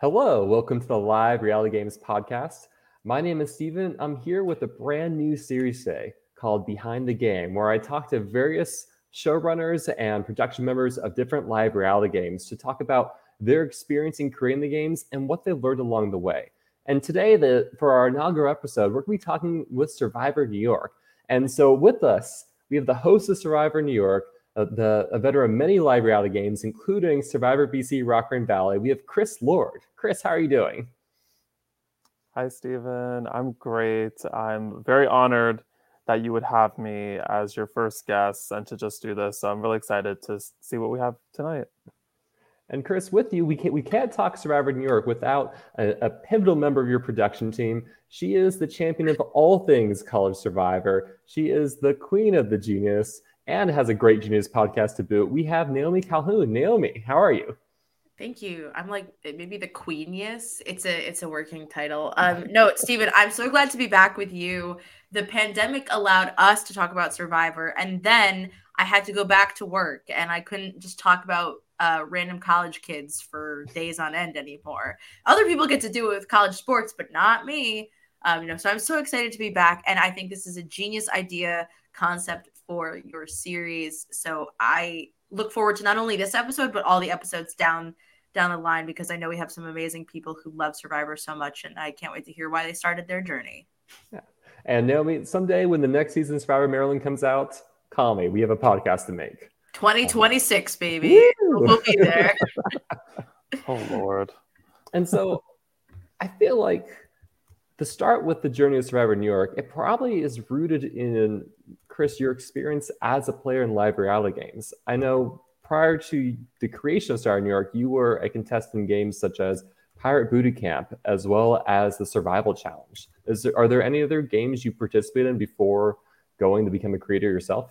Hello, welcome to the Live Reality Games podcast. My name is Stephen. I'm here with a brand new series today called Behind the Game, where I talk to various showrunners and production members of different live reality games to talk about their experience in creating the games and what they learned along the way. And today, the, for our inaugural episode, we're going to be talking with Survivor New York. And so, with us, we have the host of Survivor New York, uh, the a veteran of many live reality games, including Survivor BC Rock and Valley. We have Chris Lord. Chris, how are you doing? Hi, Stephen. I'm great. I'm very honored that you would have me as your first guest and to just do this. So I'm really excited to see what we have tonight. And Chris, with you, we can't, we can't talk Survivor New York without a, a, pivotal member of your production team. She is the champion of all things college Survivor. She is the queen of the genius and has a great genius podcast to boot. We have Naomi Calhoun. Naomi, how are you? Thank you. I'm like maybe the queeniest. It's a it's a working title. Um, no, Stephen, I'm so glad to be back with you. The pandemic allowed us to talk about Survivor, and then I had to go back to work, and I couldn't just talk about uh, random college kids for days on end anymore. Other people get to do it with college sports, but not me. Um, you know, so I'm so excited to be back, and I think this is a genius idea concept for your series. So I look forward to not only this episode but all the episodes down down the line because I know we have some amazing people who love Survivor so much, and I can't wait to hear why they started their journey. Yeah. And Naomi, someday when the next season of Survivor Maryland comes out, call me. We have a podcast to make. 2026, baby. We'll be there. oh Lord. And so I feel like to start with the journey of Survivor New York, it probably is rooted in Chris, your experience as a player in live reality games. I know prior to the creation of Survivor New York, you were a contestant in games such as Pirate Booty Camp as well as the Survival Challenge. Is there, are there any other games you participated in before going to become a creator yourself?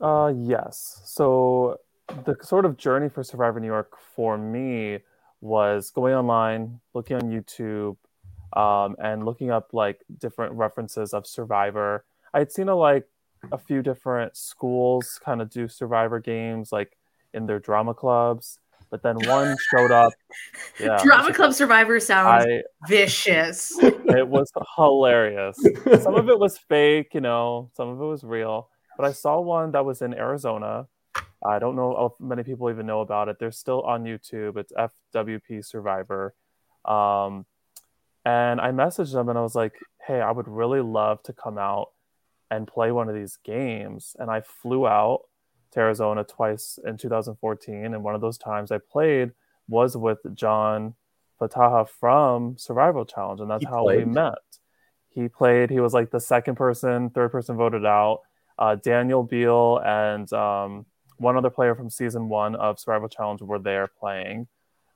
Uh, yes. So the sort of journey for Survivor New York for me was going online, looking on YouTube, um, and looking up like different references of Survivor I'd seen a like a few different schools kind of do survivor games like in their drama clubs but then one showed up. Yeah drama club survivor sounds I, vicious. It was hilarious. Some of it was fake you know some of it was real but i saw one that was in arizona. I don't know if many people even know about it. They're still on youtube. It's fwp survivor. Um, and i messaged them and i was like hey i would really love to come out and play one of these games. And I flew out to Arizona twice in 2014. And one of those times I played was with John Fataha from Survival Challenge. And that's he how played. we met. He played, he was like the second person, third person voted out. Uh, Daniel Beal and um, one other player from season one of Survival Challenge were there playing.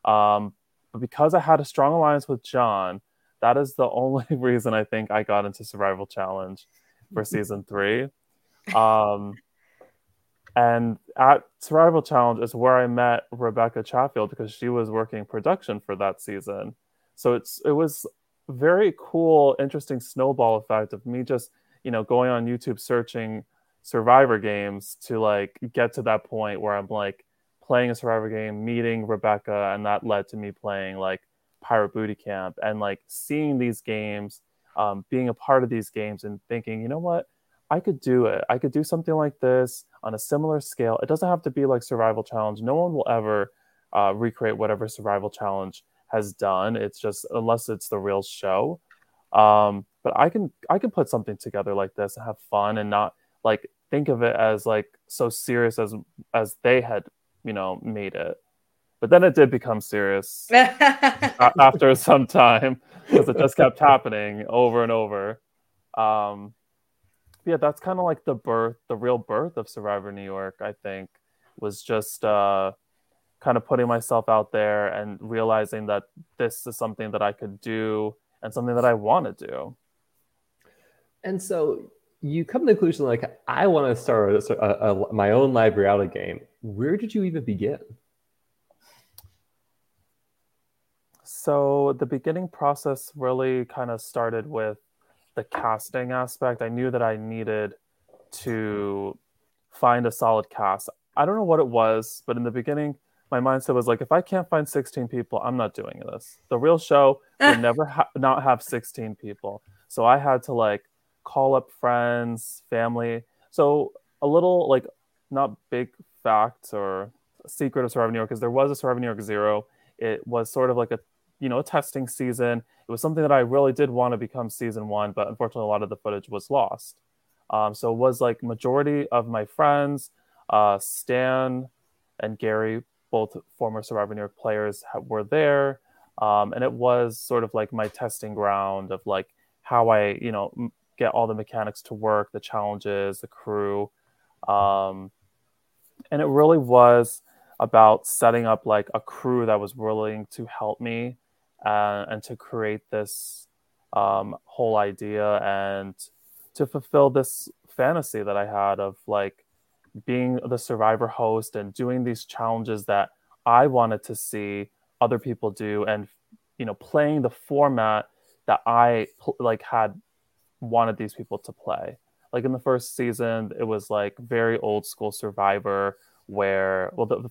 Um, but because I had a strong alliance with John, that is the only reason I think I got into Survival Challenge for season three. Um, and at Survival Challenge is where I met Rebecca Chatfield because she was working production for that season. So it's it was very cool, interesting snowball effect of me just you know going on YouTube searching Survivor games to like get to that point where I'm like playing a Survivor game, meeting Rebecca, and that led to me playing like Pirate Booty Camp and like seeing these games um, being a part of these games and thinking, you know what, I could do it. I could do something like this on a similar scale. It doesn't have to be like Survival Challenge. No one will ever uh, recreate whatever Survival Challenge has done. It's just unless it's the real show. Um, but I can I can put something together like this and have fun and not like think of it as like so serious as as they had you know made it. But then it did become serious after some time because it just kept happening over and over. Um, yeah, that's kind of like the birth, the real birth of Survivor New York. I think was just uh, kind of putting myself out there and realizing that this is something that I could do and something that I want to do. And so you come to the conclusion like I want to start a, a, a, my own live reality game. Where did you even begin? So the beginning process really kind of started with the casting aspect. I knew that I needed to find a solid cast. I don't know what it was, but in the beginning, my mindset was like, if I can't find 16 people, I'm not doing this. The real show would never ha- not have 16 people. So I had to like call up friends, family. So a little like not big facts or secret of Survivor New York because there was a Survivor New York Zero. It was sort of like a you know testing season. It was something that I really did want to become season one, but unfortunately a lot of the footage was lost. Um, so it was like majority of my friends, uh, Stan and Gary, both former Survivor New York players, were there, um, and it was sort of like my testing ground of like how I you know m- get all the mechanics to work, the challenges, the crew. Um, and it really was about setting up like a crew that was willing to help me uh, and to create this um, whole idea and to fulfill this fantasy that I had of like being the survivor host and doing these challenges that I wanted to see other people do and you know playing the format that I like had wanted these people to play. Like in the first season, it was like very old school Survivor, where well, the,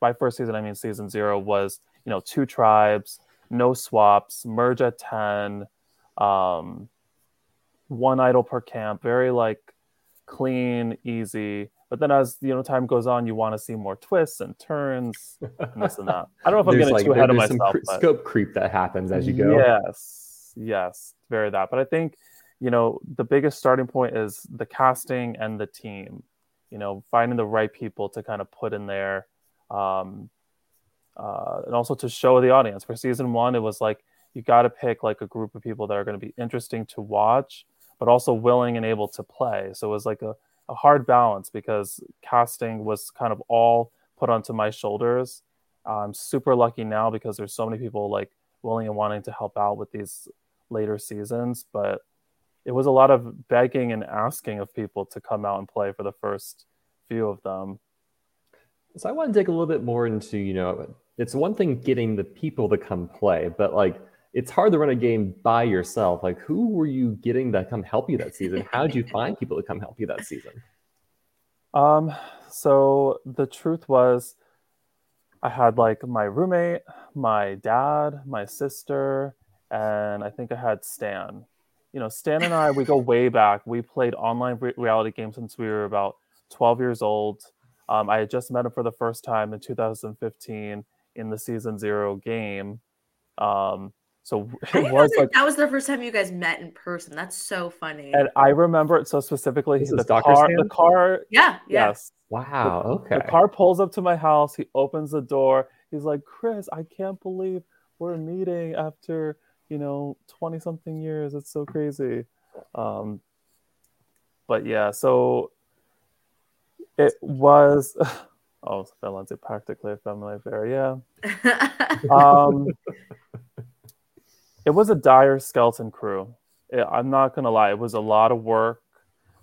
by first season I mean season zero was you know two tribes, no swaps, merge at ten, um, one idol per camp, very like clean, easy. But then as you know time goes on, you want to see more twists and turns and this and that. I don't know if I'm getting like, too ahead of myself. cre- but- scope creep that happens as you go. Yes, yes, very that. But I think you know the biggest starting point is the casting and the team. You know, finding the right people to kind of put in there, um, uh, and also to show the audience. For season one, it was like you got to pick like a group of people that are going to be interesting to watch, but also willing and able to play. So it was like a, a hard balance because casting was kind of all put onto my shoulders. I'm super lucky now because there's so many people like willing and wanting to help out with these later seasons, but it was a lot of begging and asking of people to come out and play for the first few of them. So I want to dig a little bit more into, you know, it's one thing getting the people to come play, but like it's hard to run a game by yourself. Like who were you getting to come help you that season? How did you find people to come help you that season? Um, so the truth was I had like my roommate, my dad, my sister, and I think I had Stan. You know, Stan and I, we go way back. We played online re- reality games since we were about 12 years old. Um, I had just met him for the first time in 2015 in the season zero game. Um, so it was that, like, that was the first time you guys met in person. That's so funny. and I remember it so specifically. This The is car, Stan? the car, yeah, yeah. yes, Wow. Okay. the car pulls up to my house. He opens the door. He's like, Chris, I can't believe we're meeting after, you know, 20 something years. It's so crazy. Um, but yeah, so it was, oh, Finland's practically a family affair. Yeah. Um, it was a dire skeleton crew. It- I'm not going to lie. It was a lot of work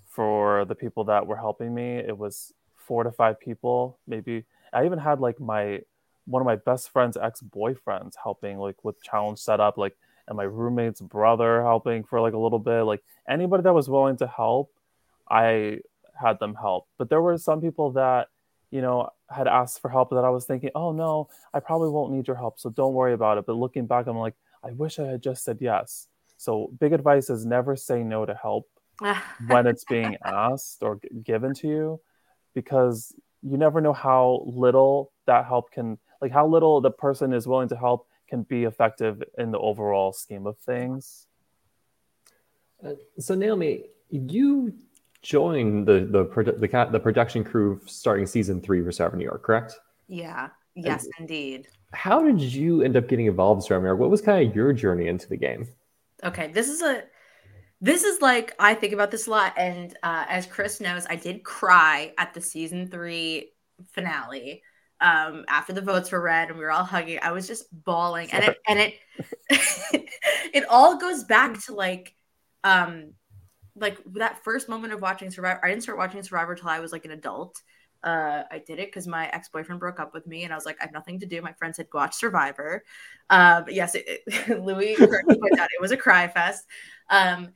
for the people that were helping me. It was four to five people, maybe. I even had like my one of my best friend's ex-boyfriends helping like with challenge setup, like and my roommate's brother helping for like a little bit. Like anybody that was willing to help, I had them help. But there were some people that, you know, had asked for help that I was thinking, oh no, I probably won't need your help, so don't worry about it. But looking back, I'm like, I wish I had just said yes. So big advice is never say no to help when it's being asked or g- given to you because you never know how little that help can like how little the person is willing to help can be effective in the overall scheme of things Uh, so Naomi, you joined the the produ- the, ca- the production crew starting season three for Survivor New York, correct? yeah. Yes, indeed. How did you end up getting involved in Survivor New York? What was kind of your journey into the game? Okay, this is a this is like I think about this a lot, and uh, as Chris knows, I did cry at the season three finale um, after the votes were read, and we were all hugging. I was just bawling, and it and it it all goes back to like um like that first moment of watching Survivor. I didn't start watching Survivor till I was like an adult. Uh, I did it because my ex boyfriend broke up with me, and I was like, I have nothing to do. My friend said, "Go watch Survivor." but yes, it, it, Louis it was a cry fest. Um,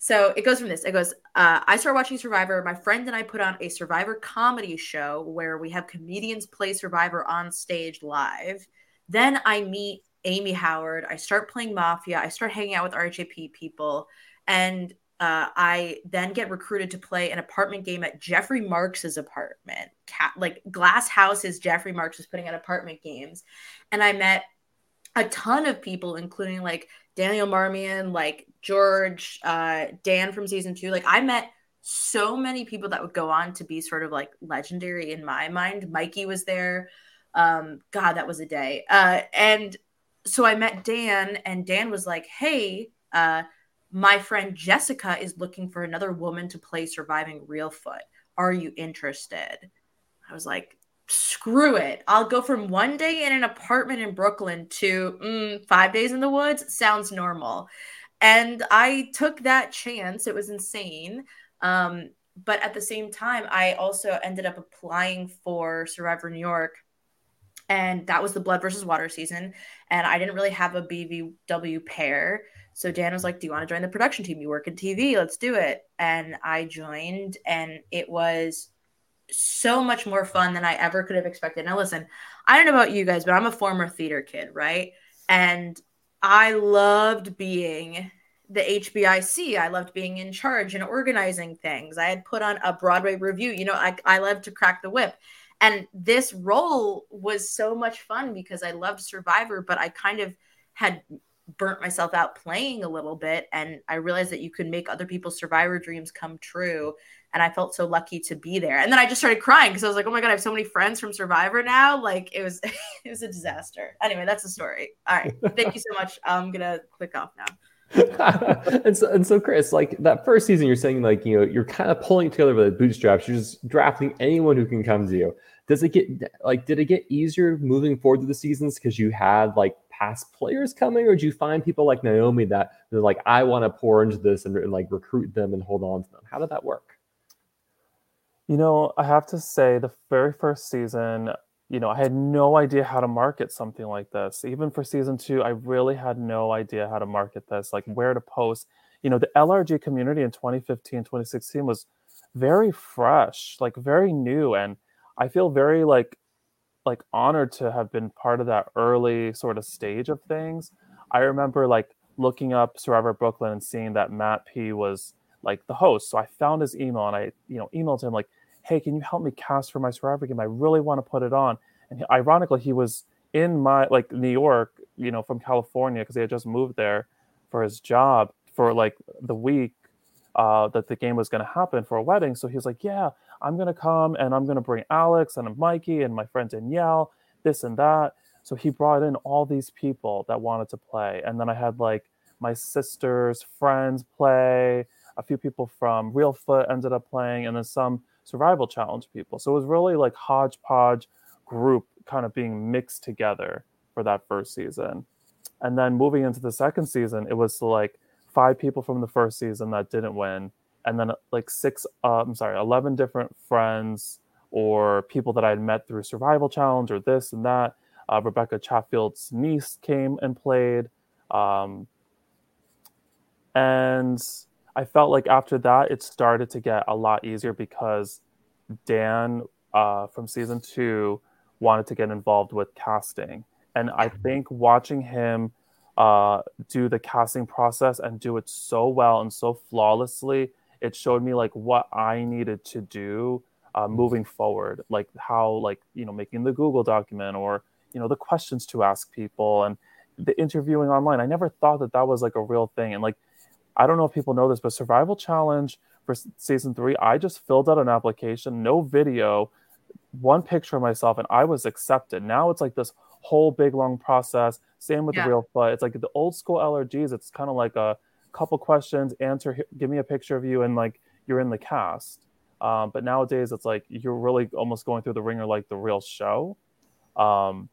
So it goes from this. It goes, uh, I started watching Survivor. My friend and I put on a Survivor comedy show where we have comedians play Survivor on stage live. Then I meet Amy Howard. I start playing Mafia. I start hanging out with RHAP people. And uh, I then get recruited to play an apartment game at Jeffrey Marks's apartment. Cat, like Glass Houses, Jeffrey Marks was putting on apartment games. And I met a ton of people, including like Daniel Marmion, like George, uh, Dan from season two. Like I met so many people that would go on to be sort of like legendary in my mind. Mikey was there. Um, God, that was a day. Uh, and so I met Dan, and Dan was like, "Hey, uh, my friend Jessica is looking for another woman to play Surviving Reelfoot. Are you interested?" I was like, "Screw it! I'll go from one day in an apartment in Brooklyn to mm, five days in the woods. Sounds normal." And I took that chance. It was insane. Um, but at the same time, I also ended up applying for Survivor New York and that was the blood versus water season and i didn't really have a bvw pair so dan was like do you want to join the production team you work in tv let's do it and i joined and it was so much more fun than i ever could have expected now listen i don't know about you guys but i'm a former theater kid right and i loved being the HBIC. I loved being in charge and organizing things. I had put on a Broadway review. You know, I, I love to crack the whip. And this role was so much fun because I loved Survivor, but I kind of had burnt myself out playing a little bit. And I realized that you could make other people's Survivor dreams come true. And I felt so lucky to be there. And then I just started crying because I was like, oh my God, I have so many friends from Survivor now. Like it was, it was a disaster. Anyway, that's the story. All right. Thank you so much. I'm to click off now. and so and so chris like that first season you're saying like you know you're kind of pulling together with the bootstraps you're just drafting anyone who can come to you does it get like did it get easier moving forward through the seasons because you had like past players coming or did you find people like naomi that they're like i want to pour into this and, and like recruit them and hold on to them how did that work you know i have to say the very first season you know, I had no idea how to market something like this. Even for season two, I really had no idea how to market this, like where to post. You know, the LRG community in 2015, 2016 was very fresh, like very new. And I feel very like like honored to have been part of that early sort of stage of things. I remember like looking up Survivor Brooklyn and seeing that Matt P was like the host. So I found his email and I, you know, emailed him like, hey, can you help me cast for my Survivor game? I really want to put it on. And ironically, he was in my like New York, you know, from California because he had just moved there for his job for like the week uh, that the game was going to happen for a wedding. So he was like, yeah, I'm going to come and I'm going to bring Alex and Mikey and my friend Danielle, this and that. So he brought in all these people that wanted to play. And then I had like my sister's friends play, a few people from Reelfoot ended up playing, and then some survival challenge people. So it was really like hodgepodge group kind of being mixed together for that first season. And then moving into the second season, it was like five people from the first season that didn't win, and then like six, uh, I'm sorry, 11 different friends or people that I had met through Survival Challenge or this and that. Uh, Rebecca Chatfield's niece came and played. Um, and I felt like after that, it started to get a lot easier because Dan uh, from season two wanted to get involved with casting. And I think watching him uh, do the casting process and do it so well and so flawlessly, it showed me like what I needed to do uh, moving forward, like how like you know making the Google document or you know the questions to ask people and the interviewing online. I never thought that that was like a real thing, and like I don't know if people know this, but Survival Challenge for season three, I just filled out an application, no video, one picture of myself, and I was accepted. Now it's like this whole big long process. Same with yeah. the Reelfoot. It's like the old school LRGs. It's kind of like a couple questions, answer, give me a picture of you, and like you're in the cast. Um, but nowadays, it's like you're really almost going through the ringer like the real show. Um,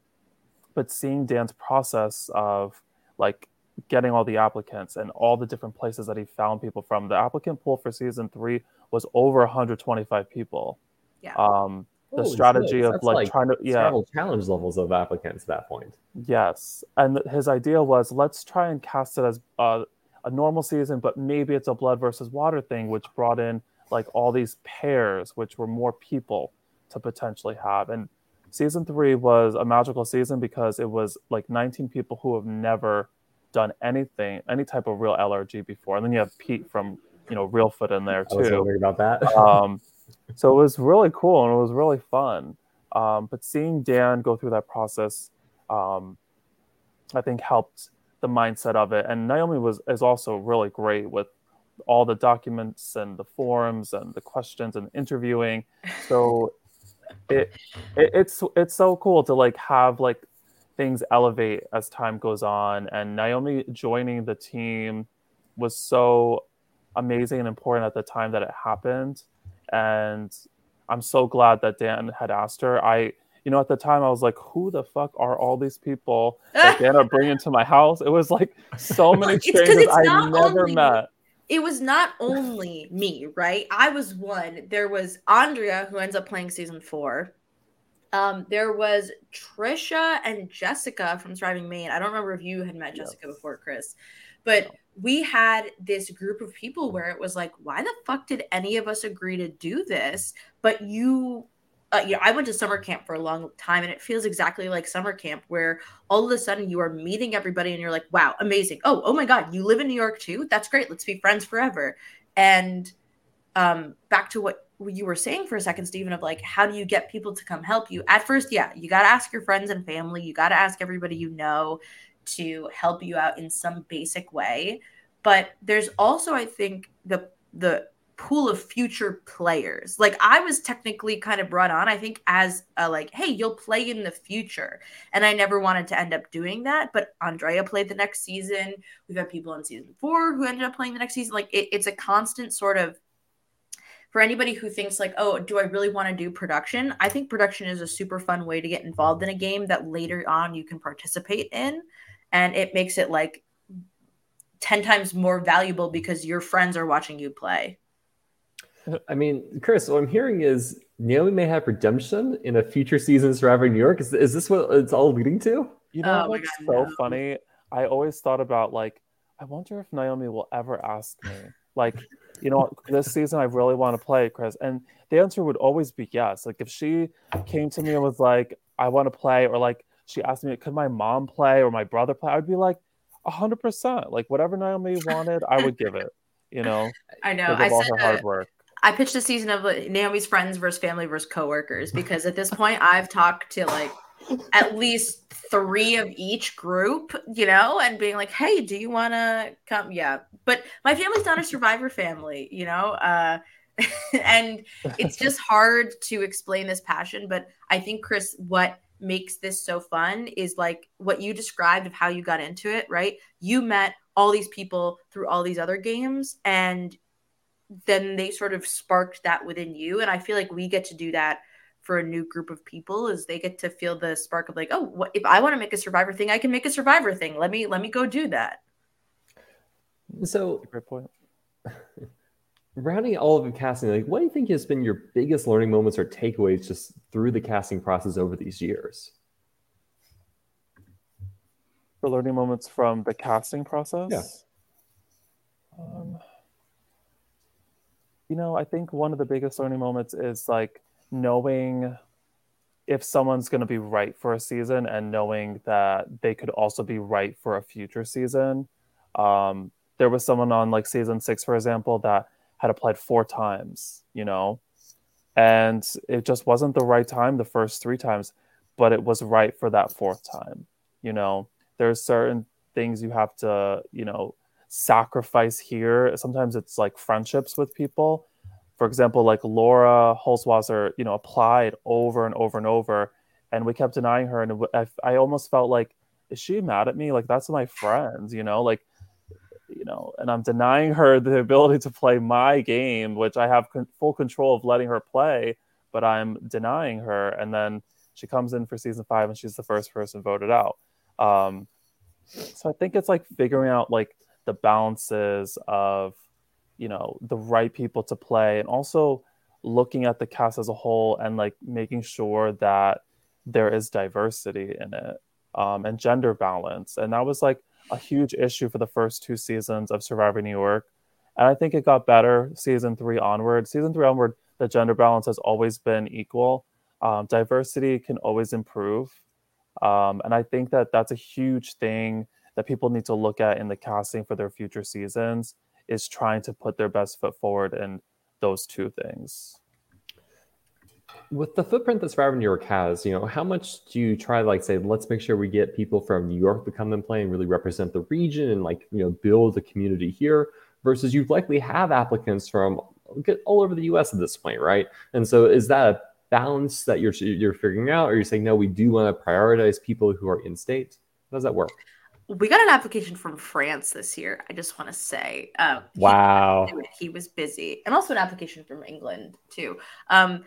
but seeing Dan's process of like getting all the applicants and all the different places that he found people from. The applicant pool for season three was over 125 people. Yeah. Um, the Holy strategy of like, like, trying to yeah challenge levels of applicants at that point. Yes, and his idea was let's try and cast it as uh, a normal season, but maybe it's a blood versus water thing, which brought in like all these pairs, which were more people to potentially have. And season three was a magical season because it was like 19 people who have never done anything, any type of real LRG before. And then you have Pete from, you know, Reelfoot in there too. I was wondering about that. um, so it was really cool and it was really fun. Um, but seeing Dan go through that process, um, I think helped the mindset of it. And Naomi was is also really great with all the documents and the forums and the questions and interviewing. So it, it it's it's so cool to like have like things elevate as time goes on. And Naomi joining the team was so amazing and important at the time that it happened. And I'm so glad that Dan had asked her. I you know, at the time I was like, who the fuck are all these people that Dan are bringing to my house? It was like so many strangers I never only, met. It was not only me, right? I was one. There was Andrea, who ends up playing season four. Um, there was Trisha and Jessica from Thriving Maine. I don't remember if you had met Jessica before, Chris, but we had this group of people where it was like, why the fuck did any of us agree to do this? But you uh, you know, I went to summer camp for a long time and it feels exactly like summer camp where all of a sudden you are meeting everybody and you're like, wow, amazing. Oh, oh my God, you live in New York too? That's great. Let's be friends forever. And um, back to what you were saying for a second, Stephen, of like, how do you get people to come help you? At first, yeah, you got to ask your friends and family, you got to ask everybody you know to help you out in some basic way. But there's also, I think, the the pool of future players. Like I was technically kind of brought on, I think, as a like, hey, you'll play in the future. And I never wanted to end up doing that. But Andrea played the next season. We've had people in season four who ended up playing the next season. Like it, it's a constant sort of for anybody who thinks like, oh, do I really want to do production? I think production is a super fun way to get involved in a game that later on you can participate in. And it makes it like 10 times more valuable because your friends are watching you play. I mean, Chris, what I'm hearing is Naomi may have redemption in a future season of Survivor New York. Is, is this what it's all leading to? You know oh what's God, so no. funny? I always thought about like, I wonder if Naomi will ever ask me, like, you know, this season I really want to play, Chris. And the answer would always be yes. Like if she came to me and was like, I want to play, or like she asked me, could my mom play or my brother play? I'd be like, hundred percent. Like whatever Naomi wanted, I would give it. You know, I know. I all her hard work. I pitched a season of Naomi's friends versus family versus coworkers because at this point I've talked to like at least three of each group, you know, and being like, "Hey, do you want to come?" Yeah, but my family's not a survivor family, you know, uh, and it's just hard to explain this passion. But I think Chris, what makes this so fun is like what you described of how you got into it. Right, you met all these people through all these other games, and then they sort of sparked that within you. And i feel like we get to do that for a new group of people is they get to feel the spark of like oh what, if i want to make a survivor thing i can make a survivor thing. Let me let me go do that. So great point. rounding all of the casting like what do you think has been your biggest learning moments or takeaways just through the casting process over these years? The learning moments from the casting process? Yeah. Um, you know, I think one of the biggest learning moments is like knowing if someone's going to be right for a season and knowing that they could also be right for a future season. Um, there was someone on like season six, for example, that had applied four times, you know, and it just wasn't the right time the first three times, but it was right for that fourth time. You know, there's certain things you have to, you know, sacrifice here. Sometimes it's like friendships with people. For example, like Laura Holzwasser, you know, applied over and over and over, and we kept denying her. And I, I almost felt like, is she mad at me? Like that's my friends, you know, like, you know, and I'm denying her the ability to play my game, which I have con- full control of letting her play, but I'm denying her. And then she comes in for season five, and she's the first person voted out. Um, so I think it's like figuring out like the balances of you know the right people to play and also looking at the cast as a whole and like making sure that there is diversity in it um, and gender balance and that was like a huge issue for the first two seasons of Survivor New York. And I think it got better season three onward. Season three onward, the gender balance has always been equal. Um, diversity can always improve. Um, and I think that that's a huge thing that people need to look at in the casting for their future seasons is trying to put their best foot forward in those two things. With the footprint that Survivor New York has, you know, how much do you try to like say, let's make sure we get people from New York to come and play and really represent the region and like, you know, build the community here versus you likely have applicants from all over the US at this point, right? And so is that a balance that you're you're figuring out or you're saying no, we do want to prioritize people who are in state? How does that work? We got an application from France this year. I just want to say, um, wow, he, he, was busy, and also an application from England too. Um,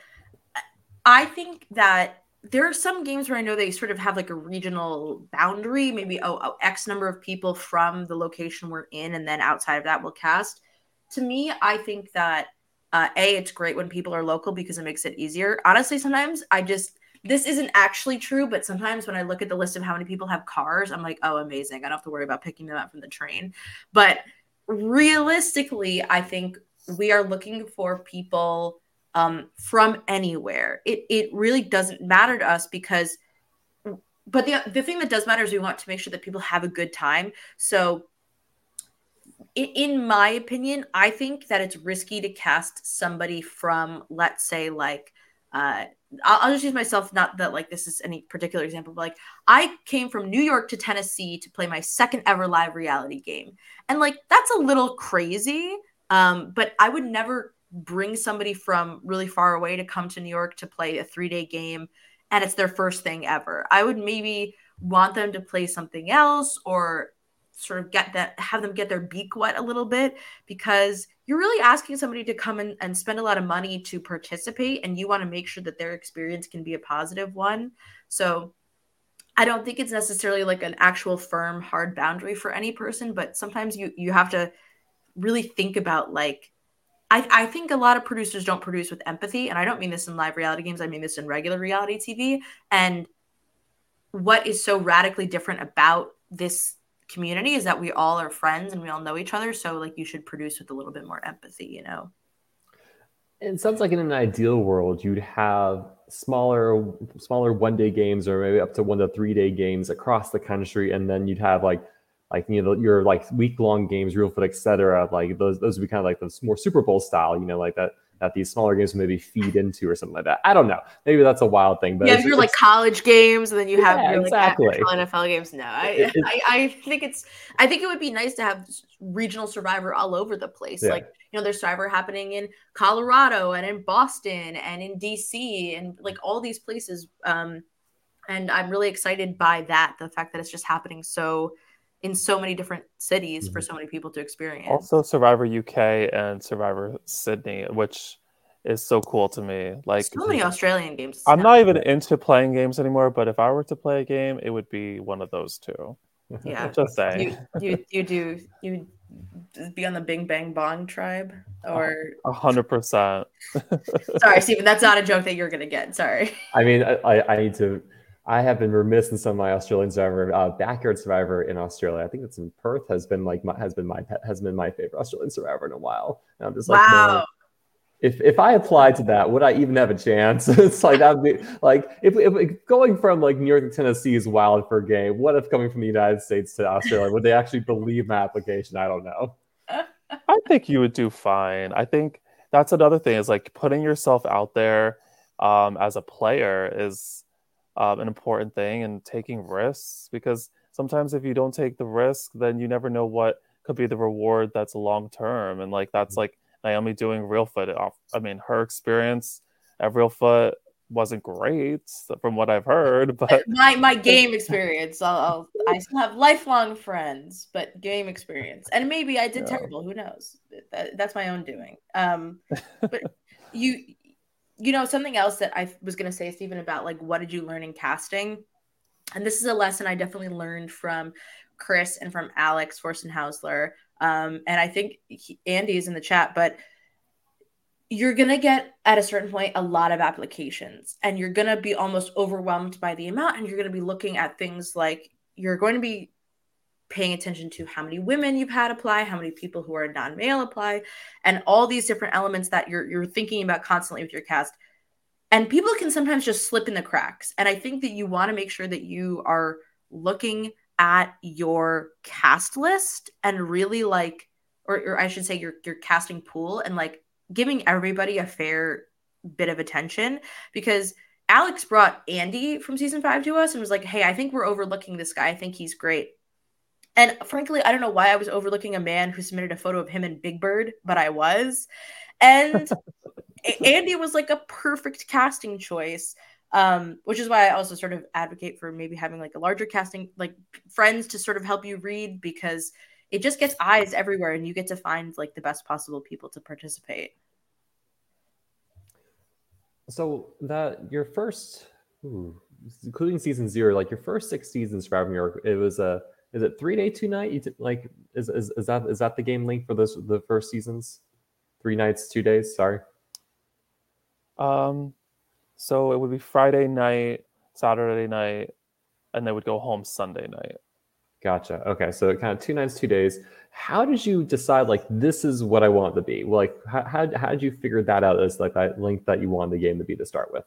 I think that there are some games where I know they sort of have like a regional boundary, maybe oh, oh X number of people from the location we're in, and then outside of that we'll cast. To me, I think that uh, a it's great when people are local because it makes it easier. Honestly, sometimes I just this isn't actually true, but sometimes when I look at the list of how many people have cars, I'm like, oh, amazing. I don't have to worry about picking them up from the train. But realistically, I think we are looking for people um, from anywhere. It it really doesn't matter to us because, but the the thing that does matter is we want to make sure that people have a good time. So, in, in my opinion, I think that it's risky to cast somebody from, let's say, like uh, I'll, I'll, just use myself, not that like this is any particular example, but like I came from New York to Tennessee to play my second ever live reality game. And like that's a little crazy. Um, but I would never bring somebody from really far away to come to New York to play a three day game and it's their first thing ever. I would maybe want them to play something else or sort of get that have them get their beak wet a little bit because you're really asking somebody to come in and spend a lot of money to participate and you want to make sure that their experience can be a positive one. So i don't think it's necessarily like an actual firm hard boundary for any person but sometimes you you have to really think about like I, I think a lot of producers don't produce with empathy and i don't mean this in live reality games i mean this in regular reality tv and what is so radically different about this community is that we all are friends and we all know each other. So like you should produce with a little bit more empathy, you know. It sounds like in an ideal world, you'd have smaller, smaller one day games or maybe up to one to three day games across the country, and then you'd have like, like you know, your like week long games, Reelfoot, etc. Like those, those would be kind of like the more Super Bowl style, you know, like that that these smaller games maybe feed into or something like that. I don't know. Maybe that's a wild thing. But yeah, if you're like college games and then you have yeah, your, exactly. NFL games. No, I, I, I think it's I think it would be nice to have regional Survivor all over the place. Yeah. Like you know, there's Survivor happening in Colorado and in Boston and in DC and like all these places. Um, and I'm really excited by that. The fact that it's just happening so in so many different cities mm-hmm. for so many people to experience. Also, Survivor UK and Survivor Sydney, which is so cool to me. Like so many Australian games. I'm not even into playing games anymore, but if I were to play a game, it would be one of those two. Yeah, just saying. You, you you do you be on the Bing Bang Bong tribe or a hundred percent. Sorry, Stephen, that's not a joke that you're gonna get. Sorry. I mean, I, I need to I have been remiss in some of my Australian Survivor. Uh, Backyard Survivor in Australia, I think it's in Perth, has been like my, has been my has been my favorite Australian Survivor in a while. And I'm just like, wow. if if I applied to that, would I even have a chance? it's like that'd be like if, if going from like New York to Tennessee is wild for a game. What if coming from the United States to Australia, would they actually believe my application? I don't know. I think you would do fine. I think that's another thing is like putting yourself out there um, as a player is um, an important thing and taking risks because sometimes if you don't take the risk, then you never know what could be the reward that's long term. And like that's mm-hmm. like Naomi doing Reelfoot off. I mean, her experience at Reelfoot wasn't great from what I've heard, but my my game experience, I'll, I'll, i still have lifelong friends, but game experience, and maybe I did yeah. terrible. Who knows? That, that's my own doing. Um, but you you know, something else that I was going to say, Stephen, about like, what did you learn in casting? And this is a lesson I definitely learned from Chris and from Alex Forstenhausler. Um, and I think he, Andy is in the chat, but you're going to get at a certain point a lot of applications and you're going to be almost overwhelmed by the amount. And you're going to be looking at things like you're going to be paying attention to how many women you've had apply, how many people who are non-male apply, and all these different elements that you're you're thinking about constantly with your cast. And people can sometimes just slip in the cracks. And I think that you want to make sure that you are looking at your cast list and really like or, or I should say your your casting pool and like giving everybody a fair bit of attention because Alex brought Andy from season five to us and was like, Hey, I think we're overlooking this guy. I think he's great. And frankly, I don't know why I was overlooking a man who submitted a photo of him in Big Bird, but I was. And Andy was like a perfect casting choice. Um, which is why I also sort of advocate for maybe having like a larger casting, like friends to sort of help you read because it just gets eyes everywhere and you get to find like the best possible people to participate. So that your first, ooh, including season zero, like your first six seasons for New York, it was a is it three day two night? You t- like is, is is that is that the game link for those the first seasons? Three nights, two days. Sorry. Um, so it would be Friday night, Saturday night, and they would go home Sunday night. Gotcha. Okay, so kind of two nights, two days. How did you decide like this is what I want it to be? Like how how, how did you figure that out as like that link that you wanted the game to be to start with?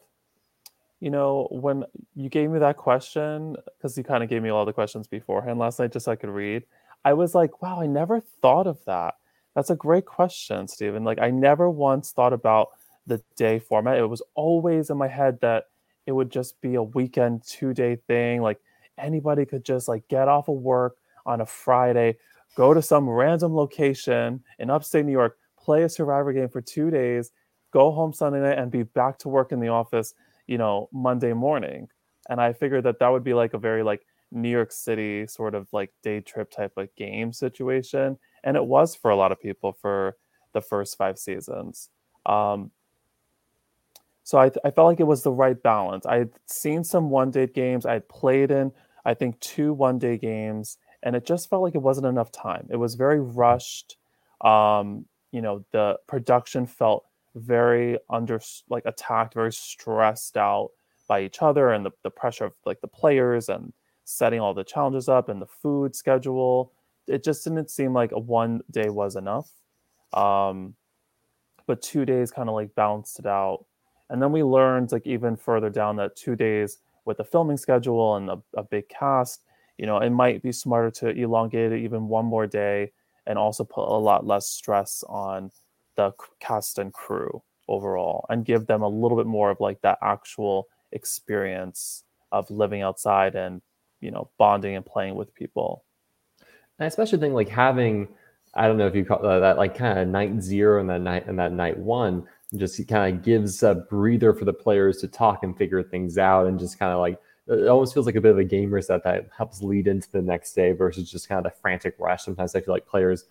You know, when you gave me that question, because you kind of gave me all the questions beforehand last night just so I could read, I was like, wow, I never thought of that. That's a great question, Stephen. Like I never once thought about the day format. It was always in my head that it would just be a weekend two day thing. Like anybody could just like get off of work on a Friday, go to some random location in upstate New York, play a survivor game for two days, go home Sunday night, and be back to work in the office, you know, Monday morning. And I figured that that would be like a very like New York City sort of like day trip type of game situation. And it was for a lot of people for the first five seasons. Um, so I, I felt like it was the right balance. I had seen some one day games. I had played in, I think, two one day games, and it just felt like it wasn't enough time. It was very rushed. Um, you know, the production felt very under, like attacked, very stressed out by each other and the, the pressure of like the players and setting all the challenges up and the food schedule. It just didn't seem like a one day was enough. Um, but two days kind of like balanced it out and then we learned, like even further down, that two days with the filming schedule and a, a big cast, you know, it might be smarter to elongate it even one more day and also put a lot less stress on the cast and crew overall and give them a little bit more of like that actual experience of living outside and you know bonding and playing with people i especially think like having i don't know if you call that, that like kind of night zero and that night and that night one just kind of gives a breather for the players to talk and figure things out and just kind of like it almost feels like a bit of a game reset that helps lead into the next day versus just kind of the frantic rush. Sometimes I feel like players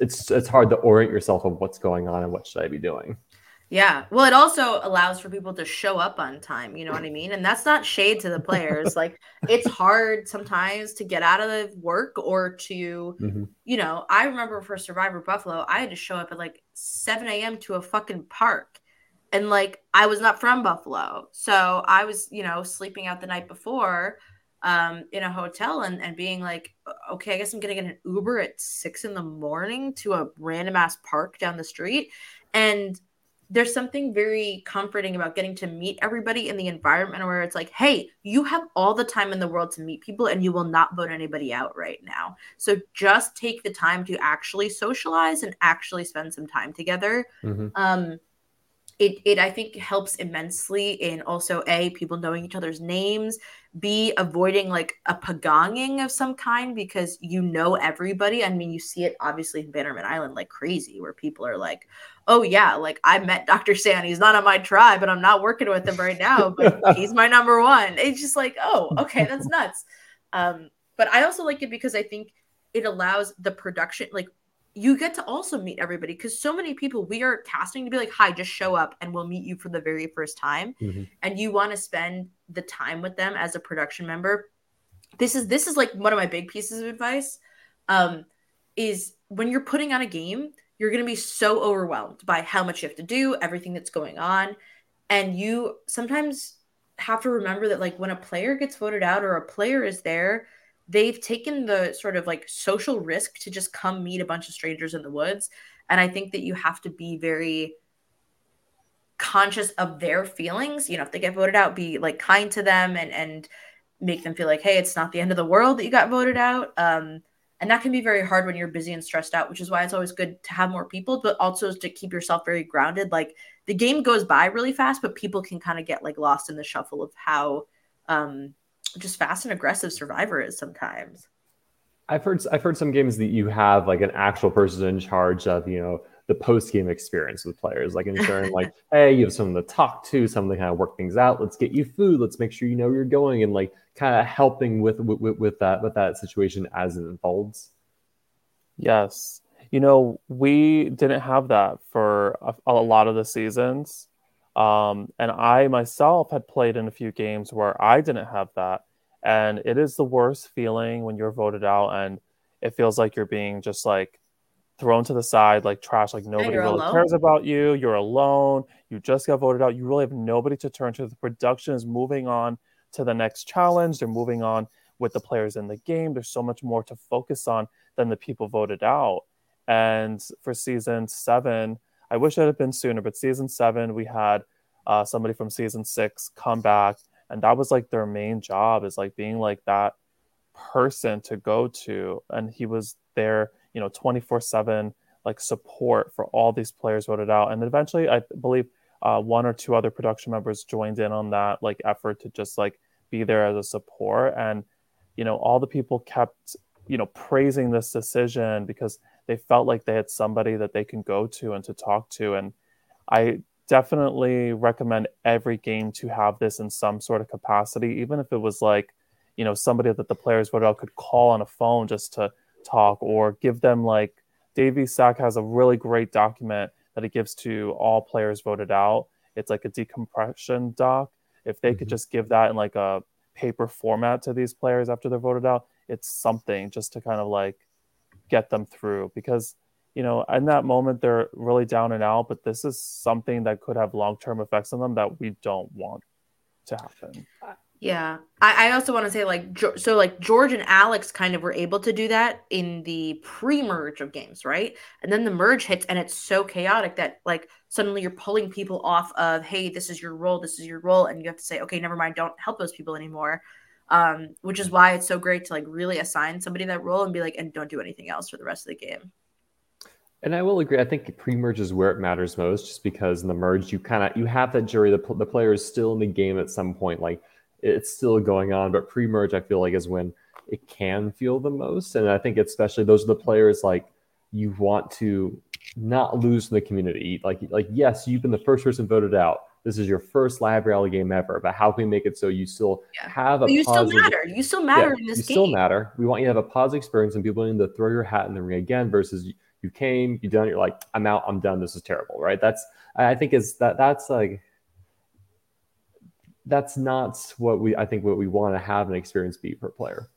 it's it's hard to orient yourself of what's going on and what should I be doing. Yeah. Well, it also allows for people to show up on time. You know what I mean? And that's not shade to the players. like, it's hard sometimes to get out of the work or to, mm-hmm. you know, I remember for Survivor Buffalo, I had to show up at like 7 a.m. to a fucking park. And like, I was not from Buffalo. So I was, you know, sleeping out the night before um, in a hotel and, and being like, okay, I guess I'm going to get an Uber at six in the morning to a random ass park down the street. And there's something very comforting about getting to meet everybody in the environment where it's like, hey, you have all the time in the world to meet people and you will not vote anybody out right now. So just take the time to actually socialize and actually spend some time together. Mm-hmm. Um, it, it I think helps immensely in also a people knowing each other's names, b avoiding like a pagonging of some kind because you know everybody. I mean, you see it obviously in Bannerman Island like crazy, where people are like, "Oh yeah, like I met Dr. San. He's not on my tribe, but I'm not working with him right now, but he's my number one." It's just like, "Oh, okay, that's nuts." Um, but I also like it because I think it allows the production like you get to also meet everybody because so many people we are casting to be like, hi, just show up and we'll meet you for the very first time. Mm-hmm. And you want to spend the time with them as a production member. This is this is like one of my big pieces of advice. Um, is when you're putting on a game, you're gonna be so overwhelmed by how much you have to do, everything that's going on. And you sometimes have to remember that like when a player gets voted out or a player is there, they've taken the sort of like social risk to just come meet a bunch of strangers in the woods. And I think that you have to be very conscious of their feelings. You know, if they get voted out, be like kind to them and and make them feel like, hey, it's not the end of the world that you got voted out. Um, and that can be very hard when you're busy and stressed out, which is why it's always good to have more people, but also to keep yourself very grounded. Like the game goes by really fast, but people can kind of get like lost in the shuffle of how um, just fast and aggressive Survivor is sometimes. I've heard I've heard some games that you have like an actual person in charge of you know the post game experience with players, like ensuring like, hey, you have someone to talk to, someone to kind of work things out. Let's get you food. Let's make sure you know where you're going, and like kind of helping with, with with that with that situation as it unfolds. Yes, you know we didn't have that for a, a lot of the seasons, um, and I myself had played in a few games where I didn't have that, and it is the worst feeling when you're voted out and it feels like you're being just like thrown to the side like trash like nobody really alone. cares about you you're alone you just got voted out you really have nobody to turn to the production is moving on to the next challenge they're moving on with the players in the game there's so much more to focus on than the people voted out and for season seven i wish it had been sooner but season seven we had uh, somebody from season six come back and that was like their main job is like being like that person to go to and he was there you know 24 7 like support for all these players voted out and eventually i believe uh, one or two other production members joined in on that like effort to just like be there as a support and you know all the people kept you know praising this decision because they felt like they had somebody that they can go to and to talk to and i definitely recommend every game to have this in some sort of capacity even if it was like you know somebody that the players voted out could call on a phone just to talk or give them like Davey Sack has a really great document that he gives to all players voted out. It's like a decompression doc. If they mm-hmm. could just give that in like a paper format to these players after they're voted out, it's something just to kind of like get them through because you know in that moment they're really down and out but this is something that could have long-term effects on them that we don't want to happen yeah. I, I also want to say, like, so, like, George and Alex kind of were able to do that in the pre merge of games, right? And then the merge hits, and it's so chaotic that, like, suddenly you're pulling people off of, hey, this is your role, this is your role. And you have to say, okay, never mind, don't help those people anymore. Um, which is why it's so great to, like, really assign somebody that role and be like, and don't do anything else for the rest of the game. And I will agree. I think pre-merge is where it matters most, just because in the merge you kind of you have that jury. The the player is still in the game at some point. Like it's still going on. But pre-merge, I feel like is when it can feel the most. And I think especially those are the players like you want to not lose in the community. Like like yes, you've been the first person voted out. This is your first live reality game ever. But how can we make it so you still yeah. have a you positive, still matter. You still matter yeah, in this you game. You still matter. We want you to have a positive experience and people willing to throw your hat in the ring again versus you, you came, you done, you're like, I'm out, I'm done. This is terrible, right? That's I think is that that's like that's not what we I think what we want to have an experience be per player.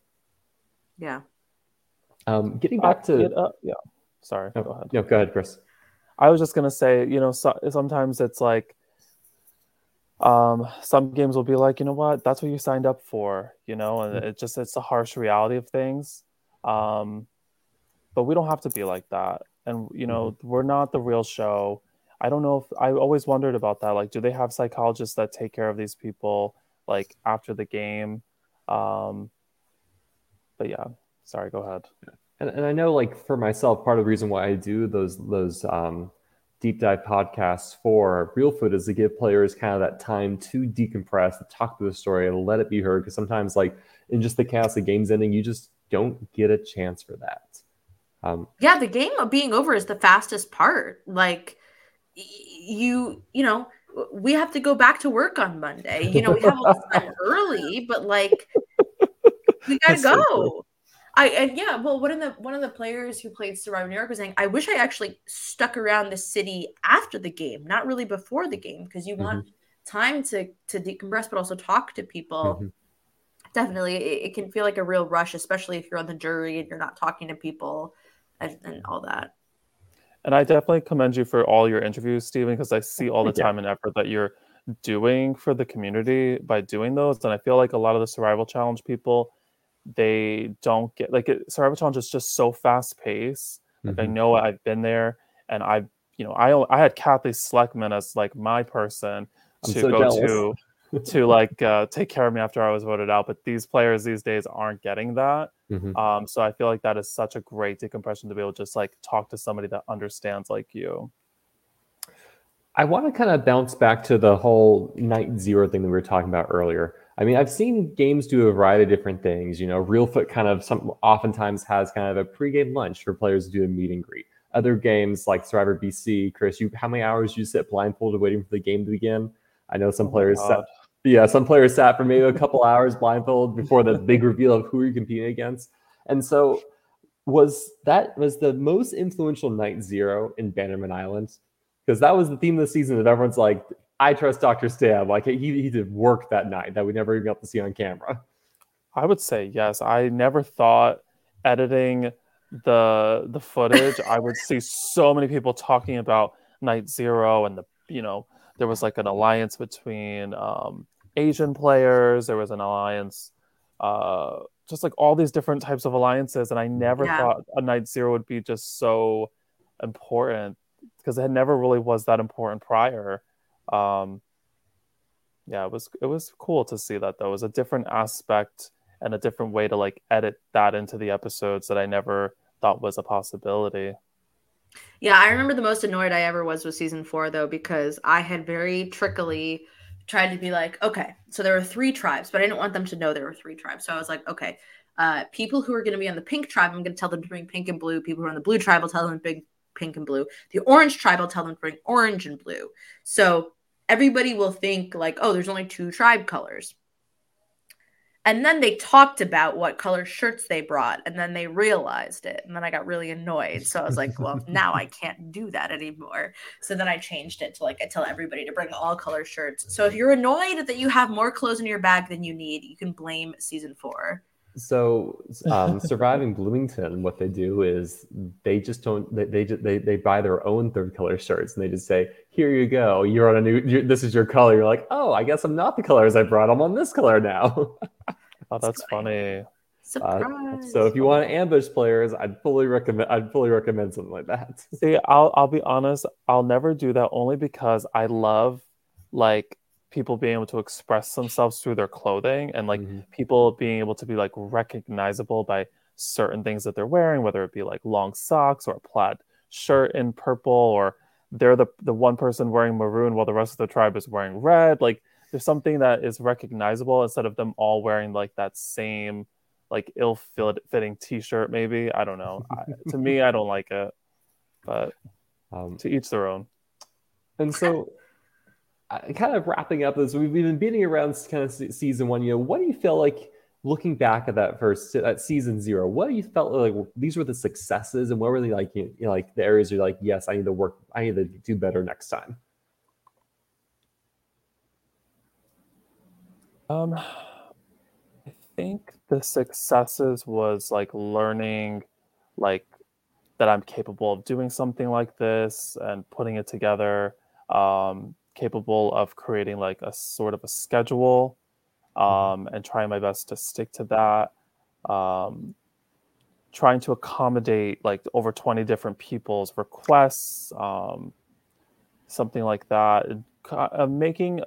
Yeah. Um, getting back to uh, yeah, sorry. go ahead. Yeah, go ahead, Chris. I was just gonna say, you know, so, sometimes it's like, um, some games will be like, you know what, that's what you signed up for, you know, and mm-hmm. it just it's the harsh reality of things. Um, but we don't have to be like that, and you know, mm-hmm. we're not the real show. I don't know if I always wondered about that. Like, do they have psychologists that take care of these people like after the game? Um, but yeah, sorry, go ahead. And, and I know, like for myself, part of the reason why I do those those um, deep dive podcasts for Reelfoot is to give players kind of that time to decompress, to talk through the story, and let it be heard. Because sometimes, like in just the chaos of games ending, you just don't get a chance for that. Um, yeah, the game of being over is the fastest part. Like you you know we have to go back to work on Monday. You know, we have all this time early, but like we gotta go. So I and yeah, well, one of the one of the players who played Survivor New York was saying, I wish I actually stuck around the city after the game, not really before the game, because you mm-hmm. want time to to decompress, but also talk to people. Mm-hmm. Definitely, it, it, can feel like a real rush, especially if you're on the jury and you're not talking to people and, and all that. And I definitely commend you for all your interviews, Stephen, because I see all the time and effort that you're doing for the community by doing those. And I feel like a lot of the survival challenge people, they don't get like it, Challenge is just so fast paced. Like mm-hmm. I know I've been there, and I've you know I I had Kathy Sleckman as like my person I'm to so go jealous. to to like uh, take care of me after I was voted out. But these players these days aren't getting that. Mm-hmm. Um, so I feel like that is such a great decompression to be able to just like talk to somebody that understands like you. I want to kind of bounce back to the whole night zero thing that we were talking about earlier. I mean, I've seen games do a variety of different things. You know, Reelfoot kind of some oftentimes has kind of a pregame lunch for players to do a meet and greet. Other games like Survivor BC, Chris, you how many hours you sit blindfolded waiting for the game to begin? I know some oh players sat, yeah, some players sat for maybe a couple hours blindfolded before the big reveal of who you're competing against. And so was that was the most influential night zero in Bannerman Island? Because that was the theme of the season that everyone's like, I trust Dr. Stab. Like he, he did work that night that we never even got to see on camera. I would say yes. I never thought editing the the footage, I would see so many people talking about night zero and the you know there was like an alliance between um, Asian players. There was an alliance, uh, just like all these different types of alliances. And I never yeah. thought a night zero would be just so important because it never really was that important prior. Um, yeah, it was it was cool to see that though. It was a different aspect and a different way to like edit that into the episodes that I never thought was a possibility. Yeah, I remember the most annoyed I ever was with season four though, because I had very trickily tried to be like, okay, so there were three tribes, but I didn't want them to know there were three tribes. So I was like, okay, uh, people who are going to be on the pink tribe, I'm going to tell them to bring pink and blue. People who are on the blue tribe, I'll tell them to bring pink and blue. The orange tribe, I'll tell them to bring orange and blue. So everybody will think like, oh, there's only two tribe colors. And then they talked about what color shirts they brought, and then they realized it. And then I got really annoyed. So I was like, well, now I can't do that anymore. So then I changed it to like, I tell everybody to bring all color shirts. So if you're annoyed that you have more clothes in your bag than you need, you can blame season four. So, um, Survivor Bloomington, what they do is they just don't. They they, just, they they buy their own third color shirts, and they just say, "Here you go. You're on a new. this is your color." You're like, "Oh, I guess I'm not the colors I brought. I'm on this color now." oh, that's funny. Surprise. Uh, so if you want to ambush players, I'd fully recommend. I'd fully recommend something like that. See, I'll I'll be honest. I'll never do that only because I love like people being able to express themselves through their clothing and like mm-hmm. people being able to be like recognizable by certain things that they're wearing whether it be like long socks or a plaid shirt in purple or they're the the one person wearing maroon while the rest of the tribe is wearing red. Like there's something that is recognizable instead of them all wearing like that same like ill-fitting t-shirt maybe. I don't know. I, to me i don't like it but um, to each their own. and so kind of wrapping up as we've been beating around kind of season one. You know, what do you feel like looking back at that first at season zero? What you felt like these were the successes, and what were they like? You know, like the areas you're like, yes, I need to work, I need to do better next time. Um, I think the successes was like learning, like that I'm capable of doing something like this and putting it together. Um, capable of creating like a sort of a schedule. Um, and trying my best to stick to that. Um, trying to accommodate like over 20 different people's requests, um, something like that. Uh, making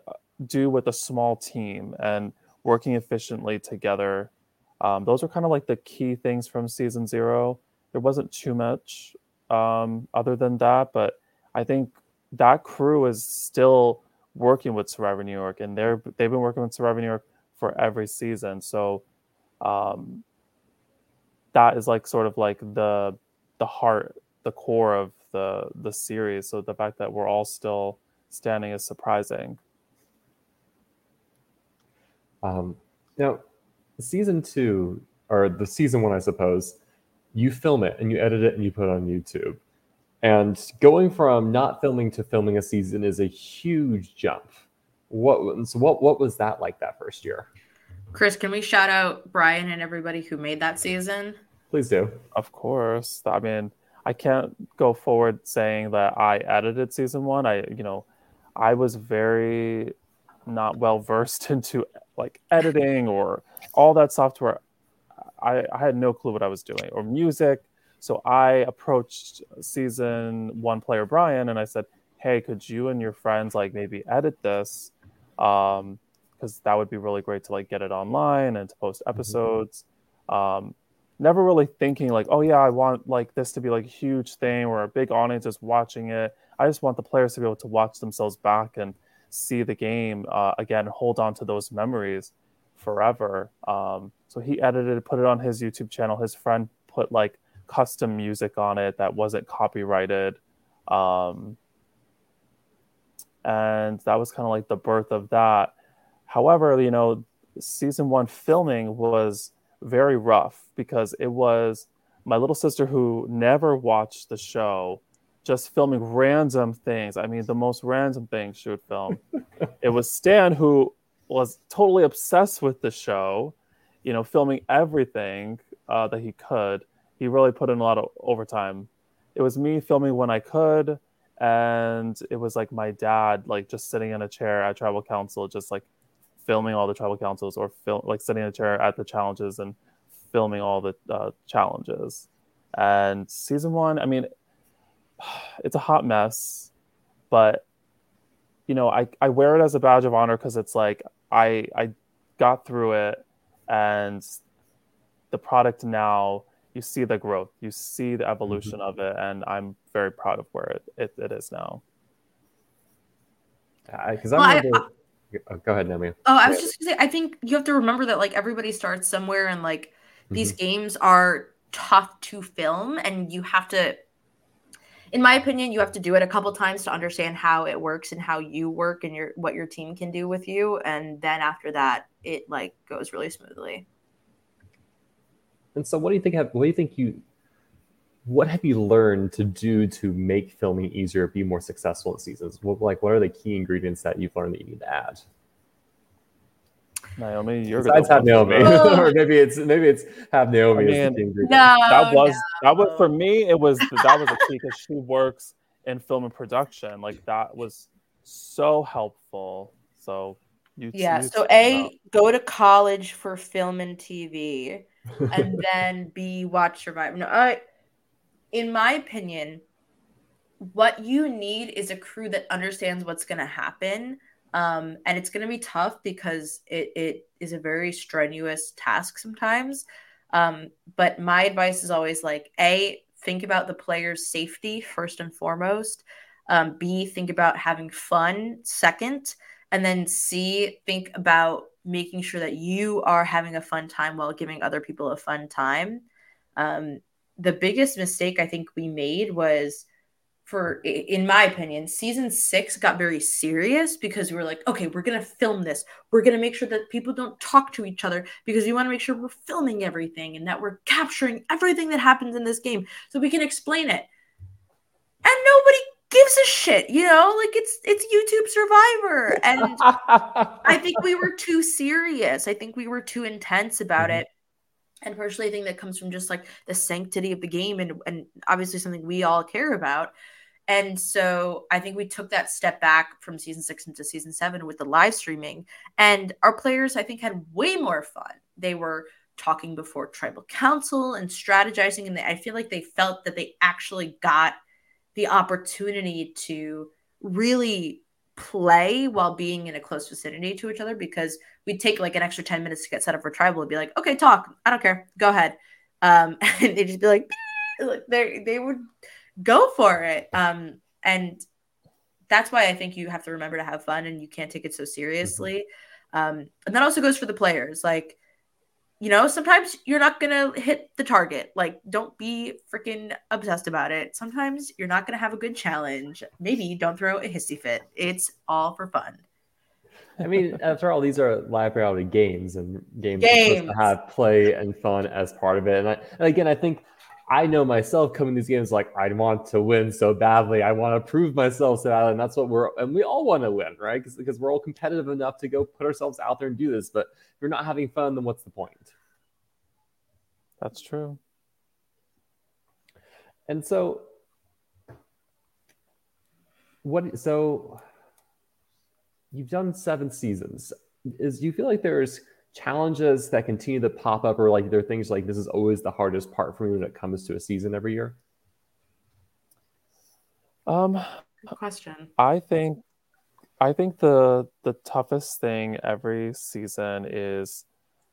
do with a small team and working efficiently together. Um, those are kind of like the key things from season zero. There wasn't too much um, other than that, but I think that crew is still working with Survivor New York, and they're they've been working with Survivor New York for every season. So um, that is like sort of like the the heart, the core of the the series. So the fact that we're all still standing is surprising. Um, now, season two or the season one, I suppose, you film it and you edit it and you put it on YouTube. And going from not filming to filming a season is a huge jump. What so what what was that like that first year? Chris, can we shout out Brian and everybody who made that season? Please do. Of course. I mean, I can't go forward saying that I edited season 1. I, you know, I was very not well versed into like editing or all that software. I, I had no clue what I was doing or music. So I approached season one player Brian and I said, Hey, could you and your friends like maybe edit this? Um, because that would be really great to like get it online and to post mm-hmm. episodes. Mm-hmm. Um, never really thinking like, oh yeah, I want like this to be like a huge thing where a big audience is watching it. I just want the players to be able to watch themselves back and see the game uh, again, hold on to those memories forever. Um, so he edited, put it on his YouTube channel. His friend put like custom music on it that wasn't copyrighted. Um, and that was kind of like the birth of that. However, you know, season one filming was very rough because it was my little sister who never watched the show just filming random things. I mean, the most random things she would film. it was Stan who was totally obsessed with the show, you know, filming everything uh, that he could. He really put in a lot of overtime. It was me filming when I could, and it was like my dad, like just sitting in a chair at tribal council, just like filming all the tribal councils, or film like sitting in a chair at the challenges and filming all the uh, challenges. And season one, I mean, it's a hot mess, but you know, I, I wear it as a badge of honor because it's like I I got through it and the product now you see the growth, you see the evolution mm-hmm. of it, and I'm very proud of where it, it, it is now. Because well, I remember. I, oh, go ahead, Naomi. Oh, I was just gonna say, I think you have to remember that like everybody starts somewhere, and like these mm-hmm. games are tough to film, and you have to in my opinion, you have to do it a couple times to understand how it works and how you work and your what your team can do with you, and then after that, it like goes really smoothly. And so, what do you think? Have, what do you think you? What have you learned to do to make filming easier, be more successful in seasons? What like what are the key ingredients that you've learned that you need to add? Naomi, you're besides have Naomi, oh. or maybe it's maybe it's have Naomi. I mean, no, that was no. that was for me. It was that was a key because she works in film and production. Like that was so helpful. So you yeah. You so a go to college for film and TV, and then b watch Survivor. No, I, in my opinion, what you need is a crew that understands what's going to happen um, and it's going to be tough because it, it is a very strenuous task sometimes um, but my advice is always like a think about the player's safety first and foremost um, b think about having fun second and then c think about making sure that you are having a fun time while giving other people a fun time. Um, the biggest mistake i think we made was for in my opinion season six got very serious because we were like okay we're gonna film this. We're gonna make sure that people don't talk to each other because we want to make sure we're filming everything and that we're capturing everything that happens in this game so we can explain it. And nobody gives a shit you know like it's it's youtube survivor and i think we were too serious i think we were too intense about mm-hmm. it and personally i think that comes from just like the sanctity of the game and, and obviously something we all care about and so I think we took that step back from season six into season seven with the live streaming. And our players, I think, had way more fun. They were talking before tribal council and strategizing. And I feel like they felt that they actually got the opportunity to really play while being in a close vicinity to each other because we'd take like an extra 10 minutes to get set up for tribal and be like, okay, talk. I don't care. Go ahead. Um, and they'd just be like, they they would go for it. Um, and that's why I think you have to remember to have fun and you can't take it so seriously. Mm-hmm. Um, and that also goes for the players. Like, you know, sometimes you're not gonna hit the target. Like, don't be freaking obsessed about it. Sometimes you're not gonna have a good challenge. Maybe don't throw a hissy fit. It's all for fun. I mean, after all, these are live reality games, and games, games. to have play and fun as part of it. And, I, and again, I think I know myself coming these games like I want to win so badly. I want to prove myself so badly, and that's what we're and we all want to win, right? Because we're all competitive enough to go put ourselves out there and do this. But if you're not having fun, then what's the point? That's true. And so, what? So you've done seven seasons. Is you feel like there's challenges that continue to pop up, or like there are things like this is always the hardest part for me when it comes to a season every year? Um, Good question. I think I think the the toughest thing every season is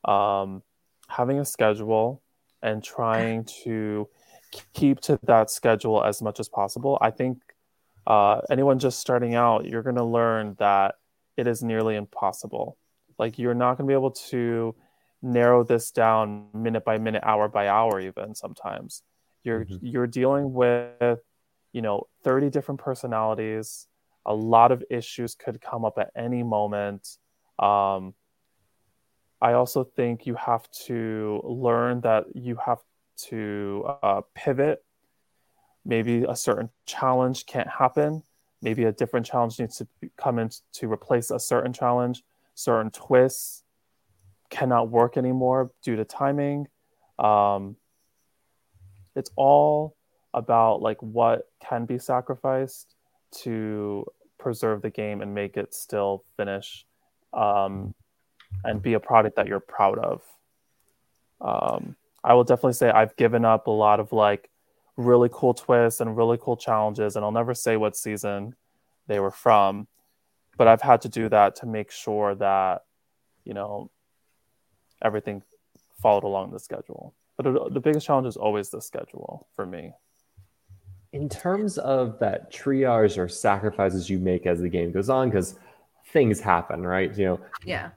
um, having a schedule and trying to keep to that schedule as much as possible. I think uh, anyone just starting out, you're going to learn that it is nearly impossible. Like you're not going to be able to narrow this down minute by minute, hour by hour, even sometimes. You're mm-hmm. you're dealing with you know 30 different personalities. A lot of issues could come up at any moment. Um, I also think you have to learn that you have to uh, pivot. Maybe a certain challenge can't happen. Maybe a different challenge needs to come in to replace a certain challenge. Certain twists cannot work anymore due to timing. Um, it's all about like what can be sacrificed to preserve the game and make it still finish um, and be a product that you're proud of. Um, I will definitely say I've given up a lot of like really cool twists and really cool challenges, and I'll never say what season they were from, but I've had to do that to make sure that you know everything followed along the schedule. But the biggest challenge is always the schedule for me. In terms of that triage or sacrifices you make as the game goes on, because things happen, right? You know, yeah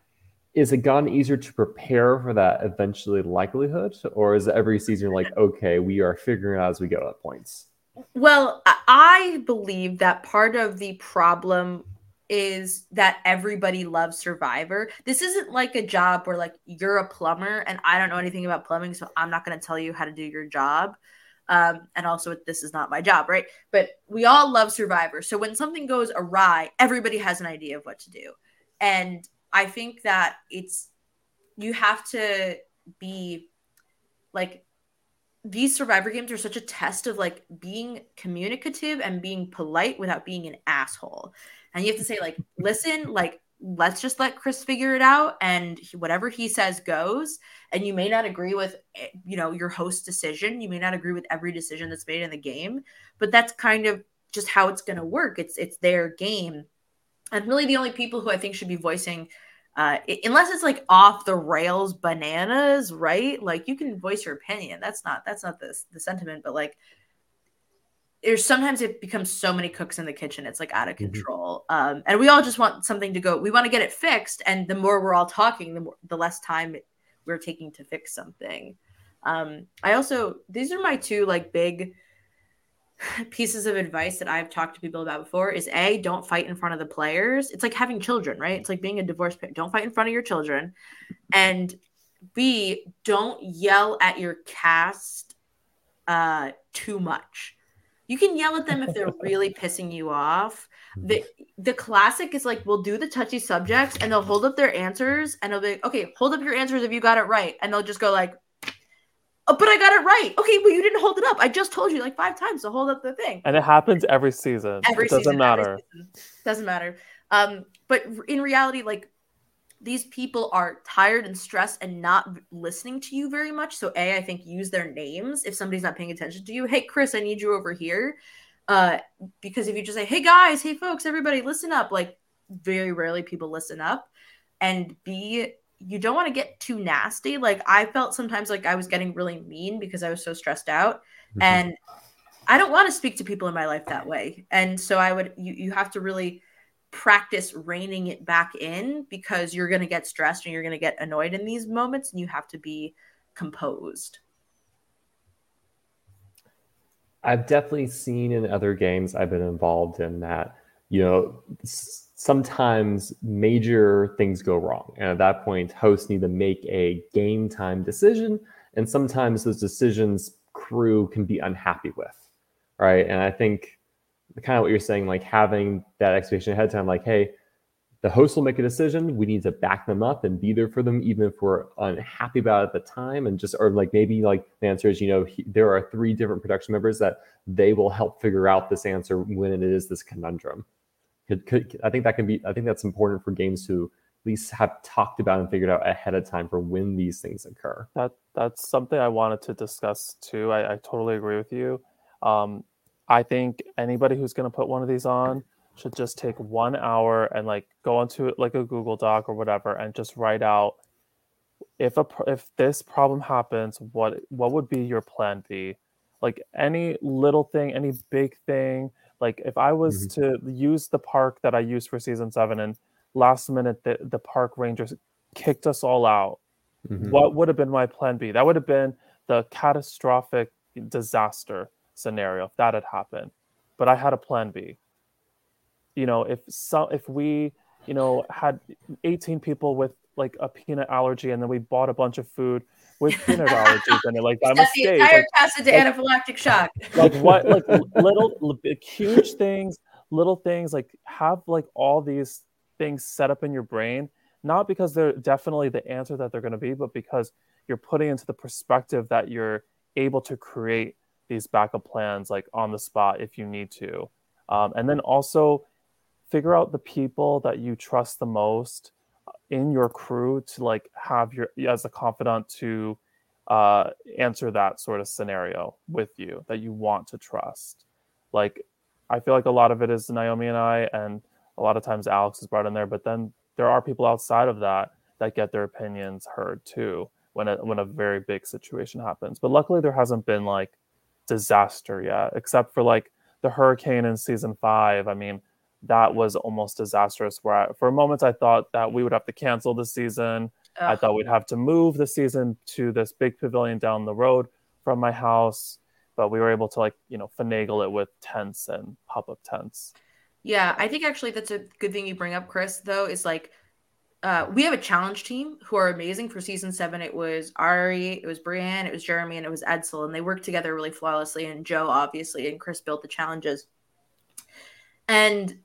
is it gotten easier to prepare for that eventually likelihood or is every season like okay we are figuring out as we go at points well i believe that part of the problem is that everybody loves survivor. This isn't like a job where like you're a plumber and i don't know anything about plumbing so i'm not going to tell you how to do your job. Um, and also this is not my job right? But we all love survivor. So when something goes awry everybody has an idea of what to do. And I think that it's you have to be like these survivor games are such a test of like being communicative and being polite without being an asshole. And you have to say like, listen, like let's just let Chris figure it out and whatever he says goes. And you may not agree with eh, you know your host decision. You may not agree with every decision that's made in the game, but that's kind of just how it's going to work. It's it's their game and really the only people who I think should be voicing uh, unless it's like off the rails bananas, right? Like you can voice your opinion. That's not that's not the the sentiment, but like there's sometimes it becomes so many cooks in the kitchen, it's like out of mm-hmm. control. Mm-hmm. Um, and we all just want something to go. We want to get it fixed, and the more we're all talking, the more the less time we're taking to fix something. Um, I also these are my two like big pieces of advice that I've talked to people about before is A, don't fight in front of the players. It's like having children, right? It's like being a divorced parent. Don't fight in front of your children. And B, don't yell at your cast uh, too much. You can yell at them if they're really pissing you off. The the classic is like we'll do the touchy subjects and they'll hold up their answers and they'll be like, okay, hold up your answers if you got it right. And they'll just go like, Oh, but I got it right. Okay, well, you didn't hold it up. I just told you like five times to hold up the thing. And it happens every season. Every it doesn't season, matter. Doesn't matter. Um, but in reality, like these people are tired and stressed and not listening to you very much. So, A, I think use their names if somebody's not paying attention to you. Hey, Chris, I need you over here. Uh, because if you just say, hey, guys, hey, folks, everybody, listen up, like very rarely people listen up. And B, you don't want to get too nasty. Like I felt sometimes like I was getting really mean because I was so stressed out. Mm-hmm. And I don't want to speak to people in my life that way. And so I would you you have to really practice reining it back in because you're going to get stressed and you're going to get annoyed in these moments and you have to be composed. I've definitely seen in other games I've been involved in that, you know, sometimes major things go wrong. And at that point, hosts need to make a game time decision. And sometimes those decisions crew can be unhappy with. Right. And I think kind of what you're saying, like having that expectation ahead of time, like, hey, the host will make a decision. We need to back them up and be there for them, even if we're unhappy about it at the time. And just, or like maybe like the answer is, you know, he, there are three different production members that they will help figure out this answer when it is this conundrum could, could I think that can be I think that's important for games to at least have talked about and figured out ahead of time for when these things occur. That that's something I wanted to discuss too. I, I totally agree with you. Um, I think anybody who's going to put one of these on should just take one hour and like go onto like a Google Doc or whatever and just write out if a if this problem happens, what what would be your plan B? Like any little thing, any big thing. Like if I was mm-hmm. to use the park that I used for season seven and last minute the, the park rangers kicked us all out, mm-hmm. what would have been my plan B? That would have been the catastrophic disaster scenario if that had happened. But I had a plan B. You know, if so if we, you know, had 18 people with like a peanut allergy and then we bought a bunch of food with peanut allergies in it. Like by mistake. The entire like, cast into like, anaphylactic shock. Like what? Like little, huge things, little things. Like have like all these things set up in your brain, not because they're definitely the answer that they're going to be, but because you're putting into the perspective that you're able to create these backup plans like on the spot if you need to, um, and then also figure out the people that you trust the most in your crew to like have your as a confidant to uh, answer that sort of scenario with you that you want to trust. Like I feel like a lot of it is Naomi and I, and a lot of times Alex is brought in there, but then there are people outside of that that get their opinions heard too when a, when a very big situation happens. But luckily, there hasn't been like disaster yet, except for like the hurricane in season five. I mean, that was almost disastrous. Where I, for a moment I thought that we would have to cancel the season. Ugh. I thought we'd have to move the season to this big pavilion down the road from my house, but we were able to like you know finagle it with tents and pop up tents. Yeah, I think actually that's a good thing you bring up, Chris. Though is like. Uh, we have a challenge team who are amazing for season seven. It was Ari, it was Brienne, it was Jeremy, and it was Edsel, and they worked together really flawlessly. And Joe, obviously, and Chris built the challenges. And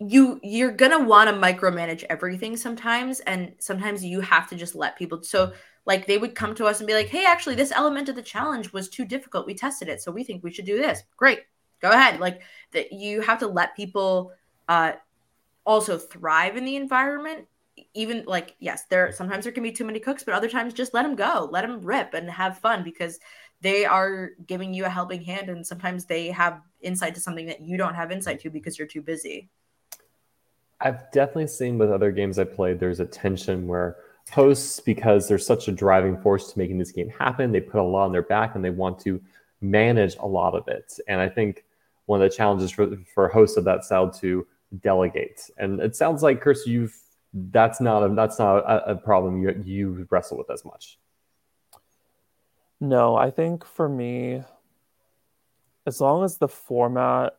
you you're gonna want to micromanage everything sometimes and sometimes you have to just let people so like they would come to us and be like hey actually this element of the challenge was too difficult we tested it so we think we should do this great go ahead like that you have to let people uh also thrive in the environment even like yes there sometimes there can be too many cooks but other times just let them go let them rip and have fun because they are giving you a helping hand and sometimes they have insight to something that you don't have insight to because you're too busy I've definitely seen with other games I played, there's a tension where hosts, because there's such a driving force to making this game happen, they put a lot on their back and they want to manage a lot of it. And I think one of the challenges for for hosts of that style to delegate. And it sounds like Chris, you've that's not a that's not a, a problem you you wrestle with as much. No, I think for me, as long as the format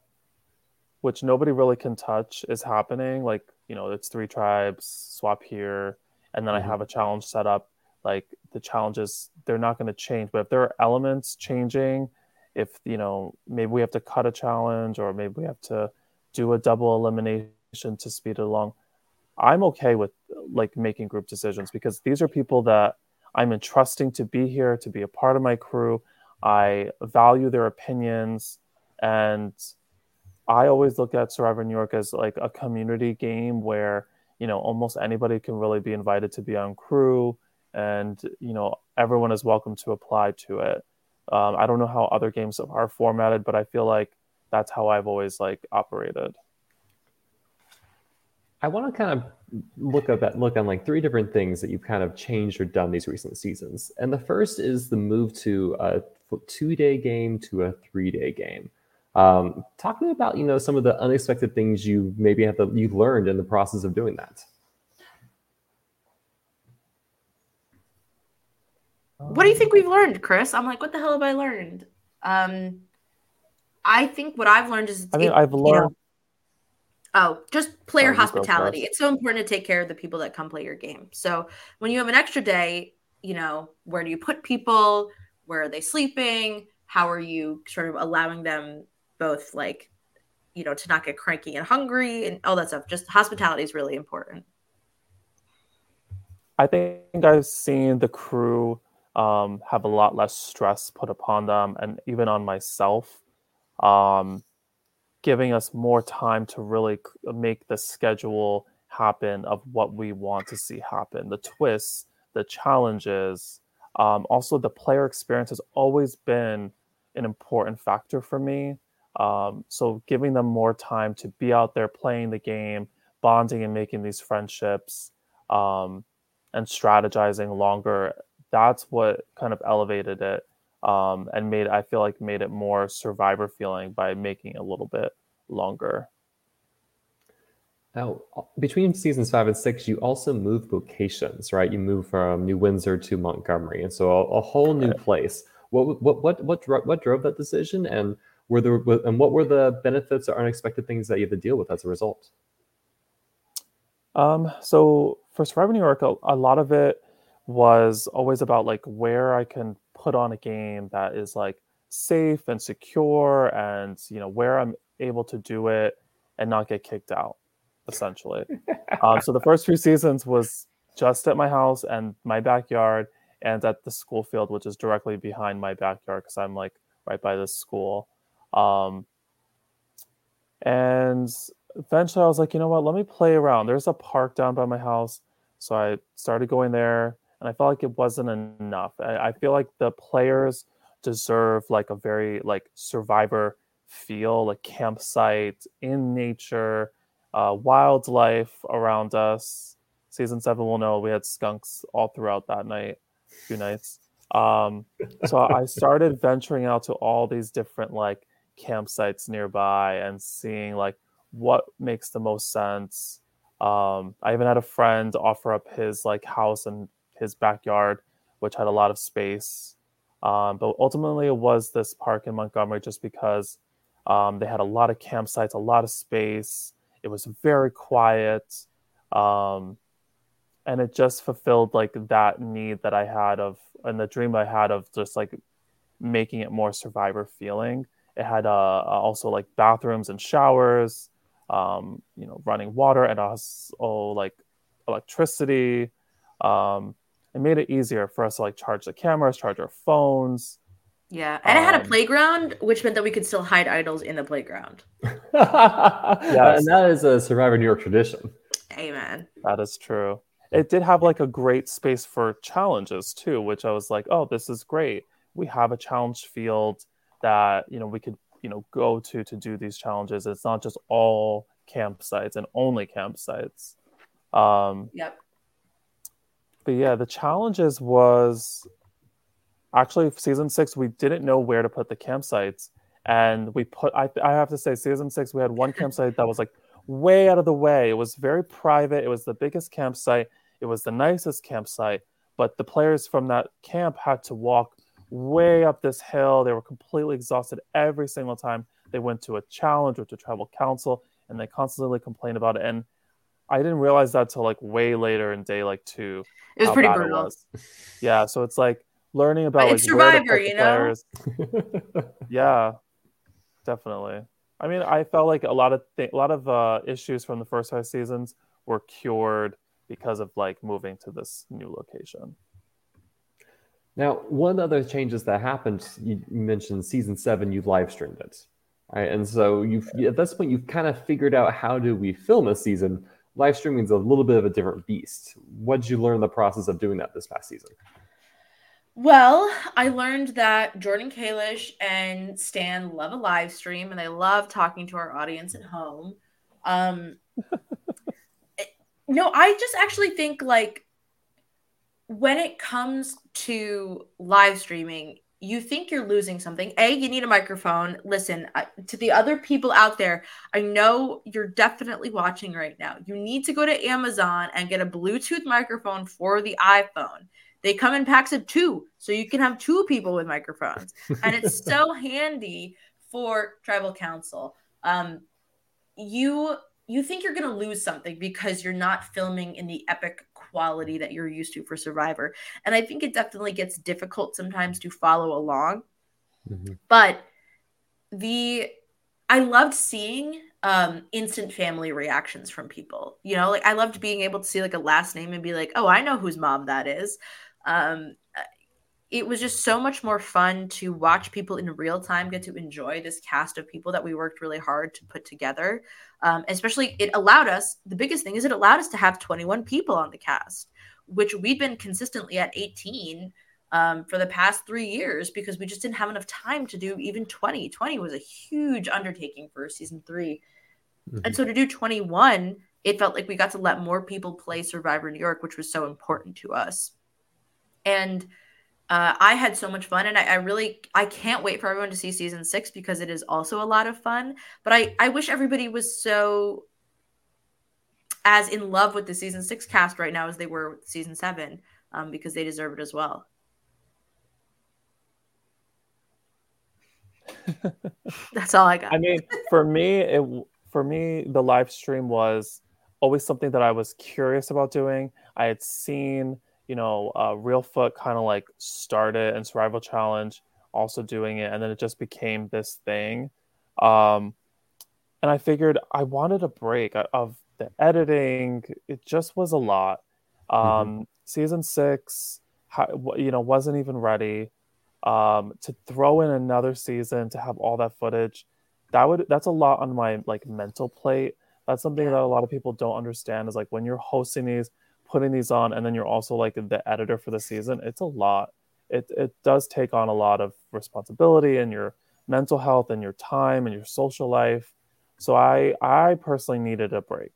which nobody really can touch, is happening. Like, you know, it's three tribes, swap here, and then mm-hmm. I have a challenge set up. Like the challenges, they're not going to change. But if there are elements changing, if you know, maybe we have to cut a challenge or maybe we have to do a double elimination to speed it along. I'm okay with like making group decisions because these are people that I'm entrusting to be here, to be a part of my crew. I value their opinions and I always look at Survivor New York as like a community game where you know almost anybody can really be invited to be on crew, and you know everyone is welcome to apply to it. Um, I don't know how other games are formatted, but I feel like that's how I've always like operated. I want to kind of look up at look on like three different things that you've kind of changed or done these recent seasons. And the first is the move to a two day game to a three day game. Um, talk to me about you know some of the unexpected things you maybe have to, you learned in the process of doing that. What do you think we've learned, Chris? I'm like, what the hell have I learned? Um, I think what I've learned is I mean, it, I've learned. You know, oh, just player hospitality. It's so important to take care of the people that come play your game. So when you have an extra day, you know, where do you put people? Where are they sleeping? How are you sort of allowing them both like you know to not get cranky and hungry and all that stuff just hospitality is really important i think i've seen the crew um, have a lot less stress put upon them and even on myself um, giving us more time to really make the schedule happen of what we want to see happen. The twists the challenges um, also the player experience has always been an important factor for me. Um, so giving them more time to be out there playing the game bonding and making these friendships um, and strategizing longer that's what kind of elevated it um, and made I feel like made it more survivor feeling by making it a little bit longer. Now, between seasons five and six, you also move locations, right? You move from New Windsor to Montgomery, and so a, a whole new place. What what what what what drove that decision, and were there and what were the benefits or unexpected things that you had to deal with as a result? Um, so for Survivor New York, a, a lot of it was always about like where I can put on a game that is like safe and secure and you know where I'm able to do it and not get kicked out essentially. um, so the first few seasons was just at my house and my backyard and at the school field which is directly behind my backyard because I'm like right by this school. Um, and eventually I was like, you know what, let me play around. There's a park down by my house. So I started going there and I felt like it wasn't enough. I, I feel like the players deserve like a very like survivor feel, like campsite in nature, uh, wildlife around us. Season seven will know we had skunks all throughout that night, few nights. Um, so I started venturing out to all these different like campsites nearby and seeing like what makes the most sense. Um, I even had a friend offer up his like house and his backyard, which had a lot of space. Um, but ultimately, it was this park in Montgomery just because um, they had a lot of campsites, a lot of space. It was very quiet. Um, and it just fulfilled like that need that I had of, and the dream I had of just like making it more survivor feeling. It had uh, also like bathrooms and showers, um, you know, running water and also like electricity. Um, it made it easier for us to like charge the cameras, charge our phones. Yeah, and um, it had a um, playground, which meant that we could still hide idols in the playground. yeah, and that is a Survivor New York tradition. Amen. That is true. It did have like a great space for challenges too, which I was like, oh, this is great. We have a challenge field that you know we could you know go to to do these challenges. It's not just all campsites and only campsites. Um, yep but yeah, the challenges was actually season six. We didn't know where to put the campsites, and we put. I, I have to say, season six, we had one campsite that was like way out of the way. It was very private. It was the biggest campsite. It was the nicest campsite. But the players from that camp had to walk way up this hill. They were completely exhausted every single time they went to a challenge or to tribal council, and they constantly complained about it. And I didn't realize that till like way later in day like two. It was pretty brutal. Was. Yeah, so it's like learning about like Survivor, you know. yeah, definitely. I mean, I felt like a lot of th- a lot of uh, issues from the first five seasons were cured because of like moving to this new location. Now, one of the other changes that happened, you mentioned season seven, you live streamed it, right? And so you've at this point you've kind of figured out how do we film a season live streaming is a little bit of a different beast. What did you learn in the process of doing that this past season? Well, I learned that Jordan Kalish and Stan love a live stream and they love talking to our audience at home. Um, no, I just actually think like when it comes to live streaming, you think you're losing something. A, you need a microphone. Listen, uh, to the other people out there, I know you're definitely watching right now. You need to go to Amazon and get a Bluetooth microphone for the iPhone. They come in packs of two, so you can have two people with microphones. and it's so handy for tribal council. Um, you you think you're going to lose something because you're not filming in the epic quality that you're used to for Survivor. And I think it definitely gets difficult sometimes to follow along. Mm-hmm. But the I loved seeing um instant family reactions from people. You know, like I loved being able to see like a last name and be like, "Oh, I know whose mom that is." Um it was just so much more fun to watch people in real time get to enjoy this cast of people that we worked really hard to put together. Um, especially, it allowed us, the biggest thing is it allowed us to have 21 people on the cast, which we'd been consistently at 18 um, for the past three years because we just didn't have enough time to do even 20. 20 was a huge undertaking for season 3 mm-hmm. And so to do 21, it felt like we got to let more people play Survivor New York, which was so important to us. And uh, I had so much fun, and I, I, really I can't wait for everyone to see season six because it is also a lot of fun. But I I wish everybody was so as in love with the season six cast right now as they were with season seven, um, because they deserve it as well. That's all I got. I mean, for me, it for me the live stream was always something that I was curious about doing. I had seen you know, uh, Reelfoot kind of like started and Survival Challenge also doing it, and then it just became this thing. Um, and I figured I wanted a break of the editing. It just was a lot. Um, mm-hmm. Season six, you know, wasn't even ready. Um, to throw in another season to have all that footage, that would that's a lot on my like mental plate. That's something that a lot of people don't understand. Is like when you're hosting these, putting these on and then you're also like the editor for the season it's a lot. It, it does take on a lot of responsibility and your mental health and your time and your social life. So i i personally needed a break.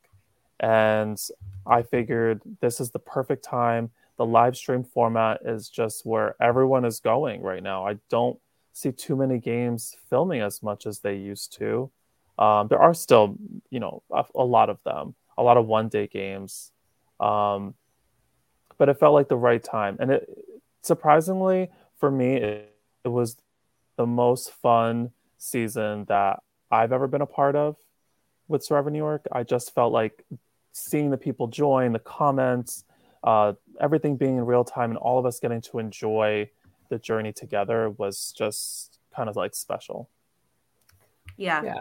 And i figured this is the perfect time. The live stream format is just where everyone is going right now. I don't see too many games filming as much as they used to. Um, there are still you know a, a lot of them a lot of one day games um, but it felt like the right time. And it surprisingly for me, it, it was the most fun season that I've ever been a part of with Survivor New York. I just felt like seeing the people join, the comments, uh, everything being in real time, and all of us getting to enjoy the journey together was just kind of like special. Yeah. Yeah.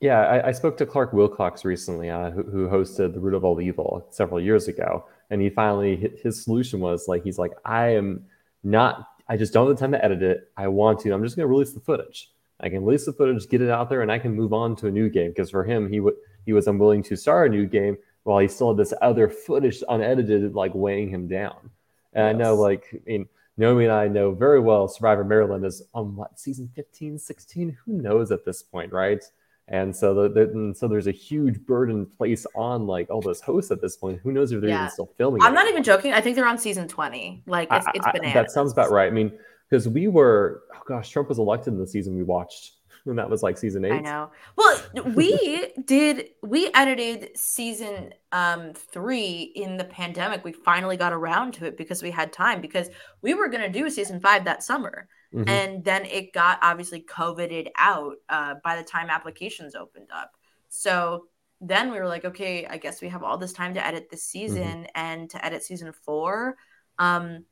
Yeah, I, I, spoke to Clark Wilcox recently, uh, who, who, hosted The Root of All Evil several years ago, and he finally his solution was like he's like I am not I just don't have the time to edit it. I want to. I'm just going to release the footage. I can release the footage, get it out there, and I can move on to a new game. Because for him, he would he was unwilling to start a new game while he still had this other footage unedited, like weighing him down. And yes. I know, like, I mean, Naomi and I know very well Survivor Maryland is on what season 15, 16? Who knows at this point, right? And so the, the and so there's a huge burden placed on like all those hosts at this point. Who knows if they're yeah. even still filming? I'm it. not even joking. I think they're on season 20. Like it's, I, it's bananas. that sounds about right. I mean, because we were, oh gosh, Trump was elected in the season we watched, and that was like season eight. I know. Well, we did. We edited season um three in the pandemic. We finally got around to it because we had time because we were gonna do season five that summer. Mm-hmm. And then it got obviously coveted out uh, by the time applications opened up. So then we were like, okay, I guess we have all this time to edit this mm-hmm. season mm-hmm. and to edit season four. Um,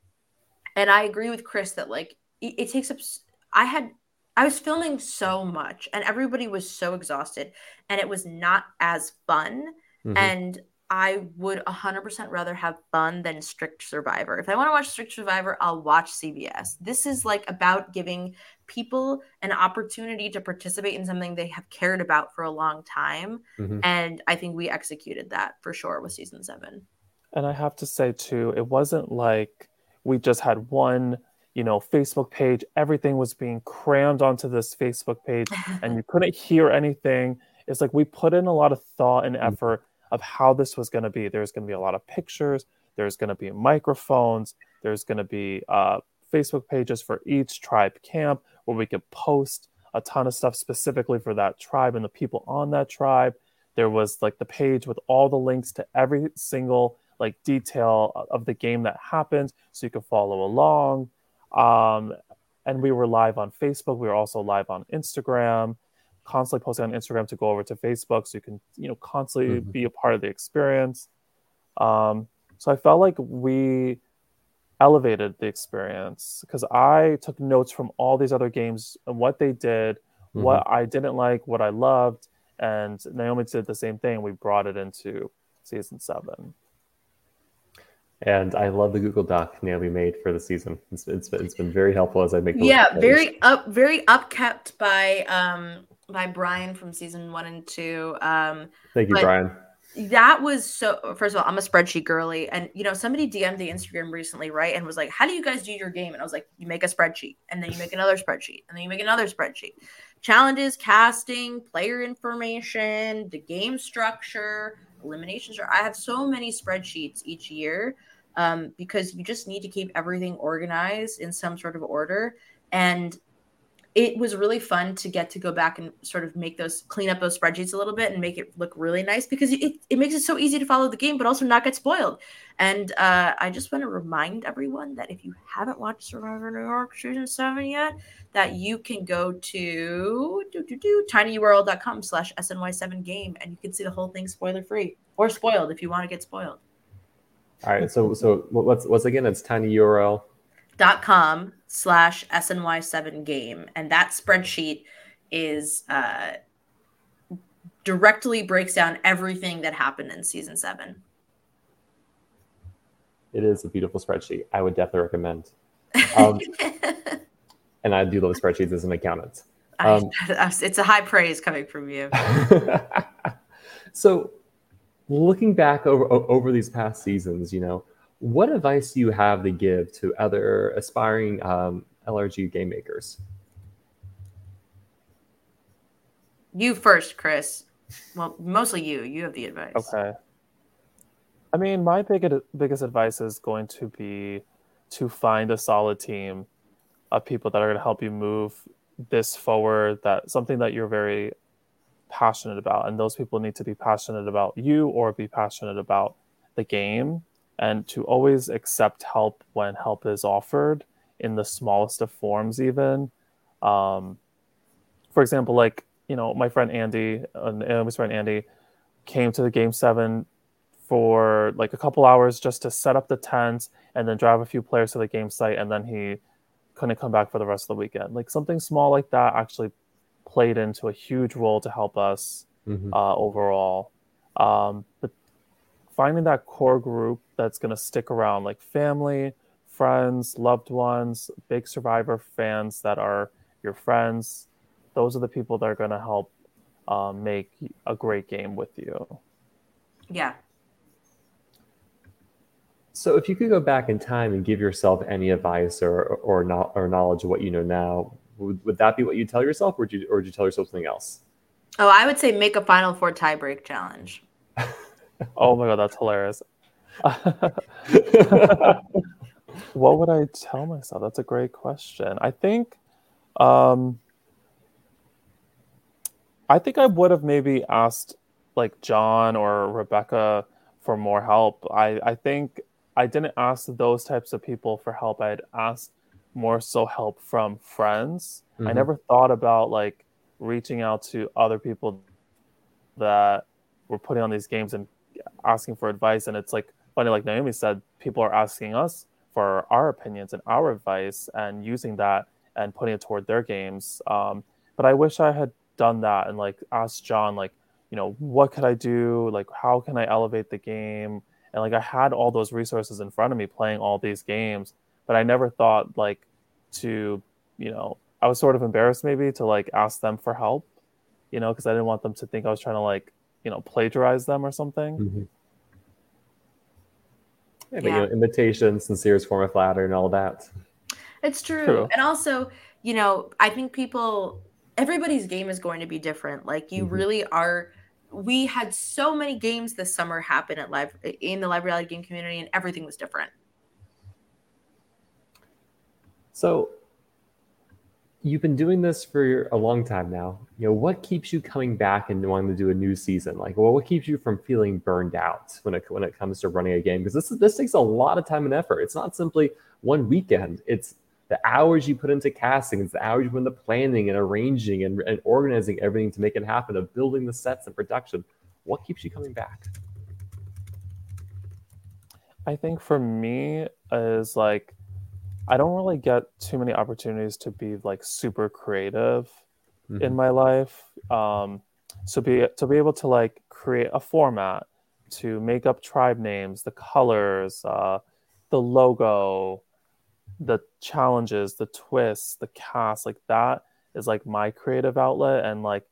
and I agree with Chris that like it, it takes up. I had I was filming so much and everybody was so exhausted and it was not as fun. Mm-hmm. And I would 100% rather have fun than Strict Survivor. If I want to watch Strict Survivor, I'll watch CBS. This is like about giving people an opportunity to participate in something they have cared about for a long time. Mm-hmm. And I think we executed that for sure with season seven. And I have to say, too, it wasn't like we just had one you know facebook page everything was being crammed onto this facebook page and you couldn't hear anything it's like we put in a lot of thought and mm-hmm. effort of how this was going to be. There's going to be a lot of pictures. There's going to be microphones. There's going to be uh, Facebook pages for each tribe camp where we could post a ton of stuff specifically for that tribe and the people on that tribe. There was like the page with all the links to every single like detail of the game that happened so you could follow along. Um, and we were live on Facebook. We were also live on Instagram constantly posting on Instagram to go over to Facebook so you can, you know, constantly mm-hmm. be a part of the experience. Um, so I felt like we elevated the experience because I took notes from all these other games and what they did, mm-hmm. what I didn't like, what I loved, and Naomi did the same thing. We brought it into season seven. And I love the Google Doc Naomi made for the season. It's, it's, it's been very helpful as I make. Yeah, very up, very upkept by um by Brian from season one and two. Um, Thank you, Brian. that was so first of all i'm a spreadsheet girly and you know somebody dm'd the instagram recently right and was like how do you guys do your game? And i was like you make a spreadsheet and then you make another spreadsheet and then you make another spreadsheet. Challenges casting player information the game structure eliminations i have so many spreadsheets each year um, because you just need to keep everything organized in some sort of order. And it was really fun to get to go back and sort of make those clean up those spreadsheets a little bit and make it look really nice because it, it makes it so easy to follow the game but also not get spoiled. And uh, i just want to remind everyone that if you haven't watched survivor new york season 7 yet that you can go to do, do, do, tinyurl.com slash sny7 game and you can see the whole thing spoiler free or spoiled if you want to get spoiled. All right so so what's what's again it's tinyurl dot com slash SNY7 game. And that spreadsheet is uh, directly breaks down everything that happened in season seven. It is a beautiful spreadsheet. I would definitely recommend. Um, and I do love spreadsheets as an accountant. Um, I, it's a high praise coming from you. so, looking back over over these past seasons, you know, what advice do you have to give to other aspiring um, LRG game makers? You first, Chris. Well, mostly you. You have the advice. Okay. I mean, my big, biggest advice is going to be to find a solid team of people that are going to help you move this forward. That something that you're very passionate about, and those people need to be passionate about you or be passionate about the game and to always accept help when help is offered in the smallest of forms even. Um, for example like you know my friend andy and my friend andy came to the game seven for like a couple hours just to set up the tent and then drive a few players to the game site and then he couldn't come back for the rest of the weekend. Like something small like that actually played into a huge role to help us mm-hmm. uh, overall. Um, but finding that core group that's going to stick around, like family, friends, loved ones, big Survivor fans that are your friends. Those are the people that are going to help um, make a great game with you. Yeah. So, if you could go back in time and give yourself any advice or or, or knowledge of what you know now, would, would that be what you tell yourself, or would you or would you tell yourself something else? Oh, I would say make a Final Four tiebreak challenge. oh my god, that's hilarious. what would I tell myself? That's a great question. I think um I think I would have maybe asked like John or Rebecca for more help. I, I think I didn't ask those types of people for help. I'd asked more so help from friends. Mm-hmm. I never thought about like reaching out to other people that were putting on these games and asking for advice and it's like like naomi said people are asking us for our opinions and our advice and using that and putting it toward their games um, but i wish i had done that and like asked john like you know what could i do like how can i elevate the game and like i had all those resources in front of me playing all these games but i never thought like to you know i was sort of embarrassed maybe to like ask them for help you know because i didn't want them to think i was trying to like you know plagiarize them or something. Mm-hmm. Yeah, but yeah. you know, imitation, sincerest form of flattery, and all that. It's true. true. And also, you know, I think people, everybody's game is going to be different. Like you mm-hmm. really are. We had so many games this summer happen at live in the live reality game community, and everything was different. So you've been doing this for a long time now. You know, what keeps you coming back and wanting to do a new season? Like, well, what keeps you from feeling burned out when it when it comes to running a game? Because this this takes a lot of time and effort. It's not simply one weekend. It's the hours you put into casting, it's the hours you put into planning and arranging and, and organizing everything to make it happen, of building the sets and production. What keeps you coming back? I think for me is like I don't really get too many opportunities to be like super creative mm-hmm. in my life. Um, so be to be able to like create a format, to make up tribe names, the colors, uh, the logo, the challenges, the twists, the cast, like that is like my creative outlet, and like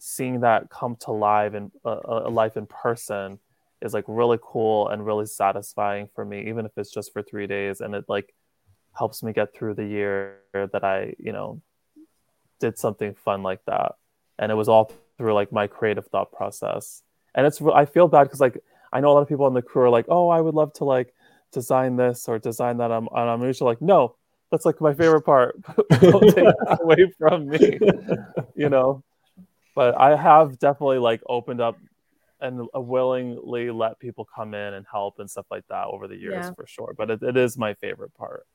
seeing that come to life and uh, a life in person is like really cool and really satisfying for me, even if it's just for three days, and it like helps me get through the year that I, you know, did something fun like that, and it was all through like my creative thought process. And it's I feel bad because like I know a lot of people on the crew are like, oh, I would love to like design this or design that. I'm, and I'm usually like, no, that's like my favorite part. Don't take this away from me, you know. But I have definitely like opened up and willingly let people come in and help and stuff like that over the years yeah. for sure. But it, it is my favorite part.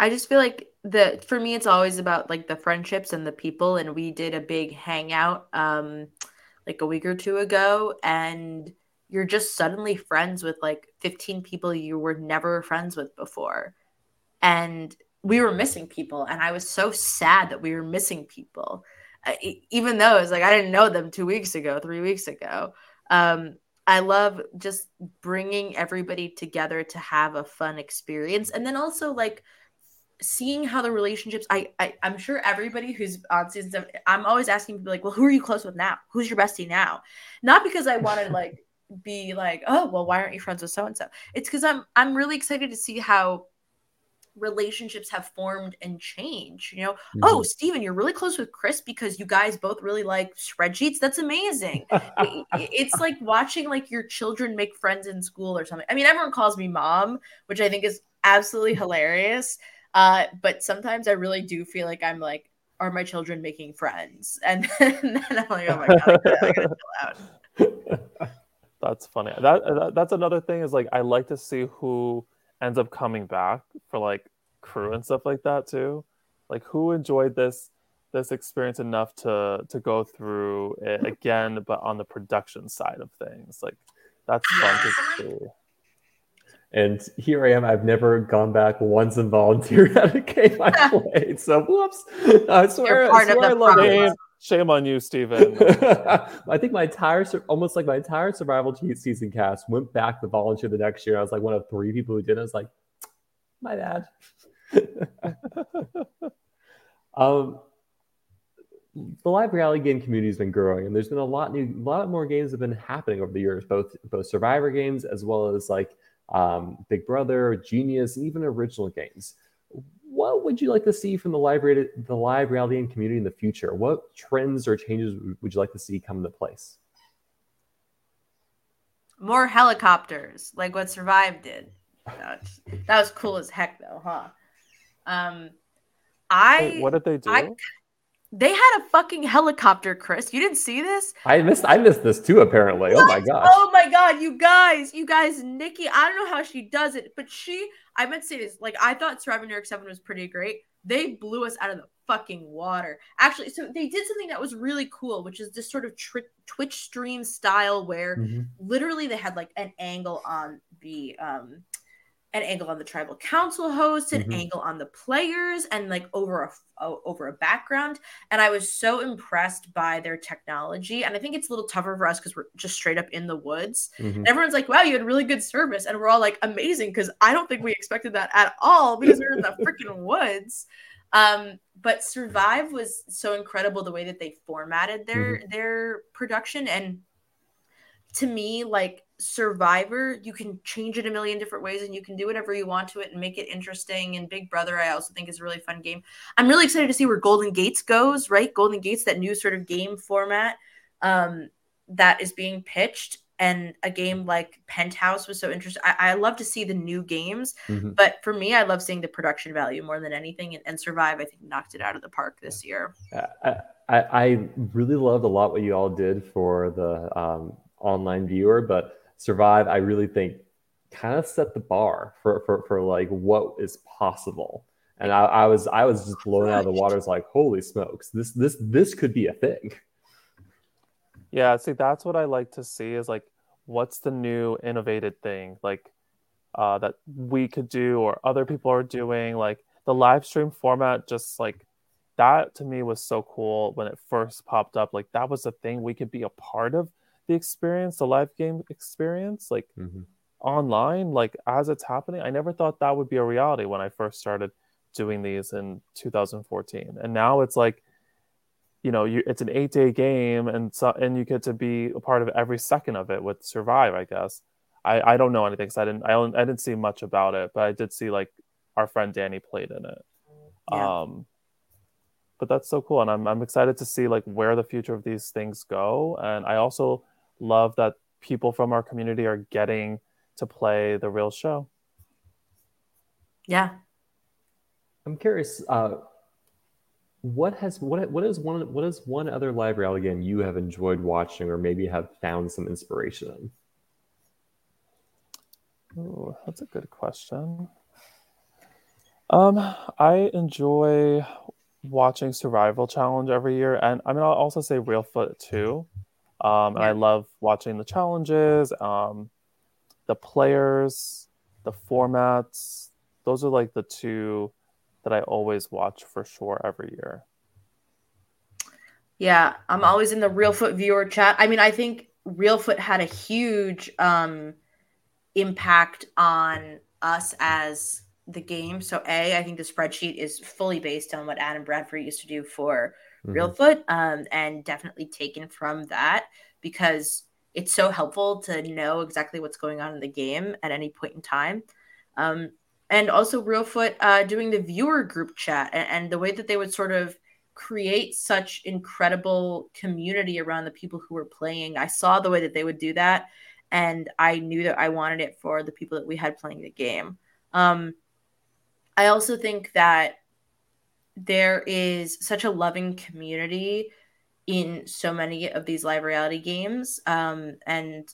I just feel like the for me it's always about like the friendships and the people and we did a big hangout um like a week or two ago and you're just suddenly friends with like 15 people you were never friends with before. And we were missing people and I was so sad that we were missing people. Even though it's like I didn't know them 2 weeks ago, 3 weeks ago. Um I love just bringing everybody together to have a fun experience and then also like seeing how the relationships I, I i'm sure everybody who's on season seven i'm always asking people like well who are you close with now? Who's your bestie now? Not because i want to like be like oh well why aren't you friends with so and so it's because i'm i'm really excited to see how relationships have formed and changed you know? Mm-hmm. oh Stephen, you're really close with chris because you guys both really like spreadsheets? That's amazing. It, it's like watching like your children make friends in school or something. I mean everyone calls me mom which i think is absolutely hilarious uh, but sometimes I really do feel like I'm like, are my children making friends? And then, I'm like, oh my god, I gotta chill out. That's funny. That, that that's another thing is like I like to see who ends up coming back for like crew and stuff like that too. Like who enjoyed this this experience enough to to go through it again, but on the production side of things. Like that's fun to see. And here I am. I've never gone back once and volunteered at a game I played. So whoops. I swear, I, swear I love shame, shame on you, Stephen. I think my entire, almost like my entire survival season cast went back to volunteer the next year. I was like one of three people who did. I was like, my bad. um, the live reality game community has been growing, and there's been a lot new, a lot more games have been happening over the years, both both survivor games as well as like um, Big Brother, Genius, and even original games. What would you like to see from the live, the live reality and community in the future? What trends or changes would you like to see come into place? More helicopters, like what Survive did. That was, that was cool as heck, though, huh? Um, I Wait, what did they do? I, they had a fucking helicopter, Chris. You didn't see this? I missed I missed this too, apparently. What? Oh my gosh. Oh my god, you guys, you guys, Nikki, I don't know how she does it, but she I meant to say this, like I thought Survivor New York 7 was pretty great. They blew us out of the fucking water. Actually, so they did something that was really cool, which is this sort of tri- Twitch stream style where mm-hmm. literally they had like an angle on the um an angle on the tribal council host, an mm-hmm. angle on the players, and like over a over a background. And I was so impressed by their technology. And I think it's a little tougher for us because we're just straight up in the woods. Mm-hmm. everyone's like, "Wow, you had really good service," and we're all like, "Amazing," because I don't think we expected that at all because we're in the freaking woods. Um, but Survive was so incredible the way that they formatted their mm-hmm. their production and to me like survivor you can change it a million different ways and you can do whatever you want to it and make it interesting. And big brother i also think is a really fun game. I'm really excited to see where golden gates goes right? Golden gates that new sort of game format um, that is being pitched and a game like penthouse was so interesting i, I love to see the new games mm-hmm. but for me i love seeing the production value more than anything. And, and survive i think knocked it out of the park this year. I, I, I really loved a lot what you all did for the um, online viewer, but Survive, I really think kind of set the bar for, for, for like what is possible. And I, I was I was just blown out of the water. It's like, holy smokes, this this this could be a thing. Yeah, see, that's what I like to see is like what's the new innovated thing like uh, that we could do or other people are doing. Like the live stream format, just like that to me was so cool when it first popped up. Like that was a thing we could be a part of the experience, the live game experience. Like mm-hmm. online, like as it's happening, I never thought that would be a reality when I first started doing these in 2014. And now it's like, you know, you, it's an eight day game, and so and you get to be a part of every second of it with Survive. I guess I, I don't know anything because I didn't I, I didn't see much about it, but I did see like our friend Danny played in it. Yeah. Um, but that's so cool, and I'm I'm excited to see like where the future of these things go. And I also love that people from our community are getting to play the real show. Yeah, I'm curious. Uh, what has what what is one what is one other live reality game you have enjoyed watching or maybe have found some inspiration in? Oh, that's a good question. Um, I enjoy watching Survival Challenge every year, and I mean, I'll also say Reelfoot too. Um, and yeah. I love watching the challenges, um, the players, the formats. Those are like the two that I always watch for sure every year. Yeah, I'm always in the Reelfoot viewer chat. I mean, I think Reelfoot had a huge um, impact on us as the game. So A, I think the spreadsheet is fully based on what Adam Bradford used to do for mm-hmm. Reelfoot, um, and definitely taken from that because it's so helpful to know exactly what's going on in the game at any point in time. Um, and also Reelfoot uh, doing the viewer group chat and, and, the way that they would sort of create such incredible community around the people who were playing. I saw the way that they would do that, and I knew that I wanted it for the people that we had playing the game. Um, I also think that there is such a loving community in so many of these live reality games. Um, and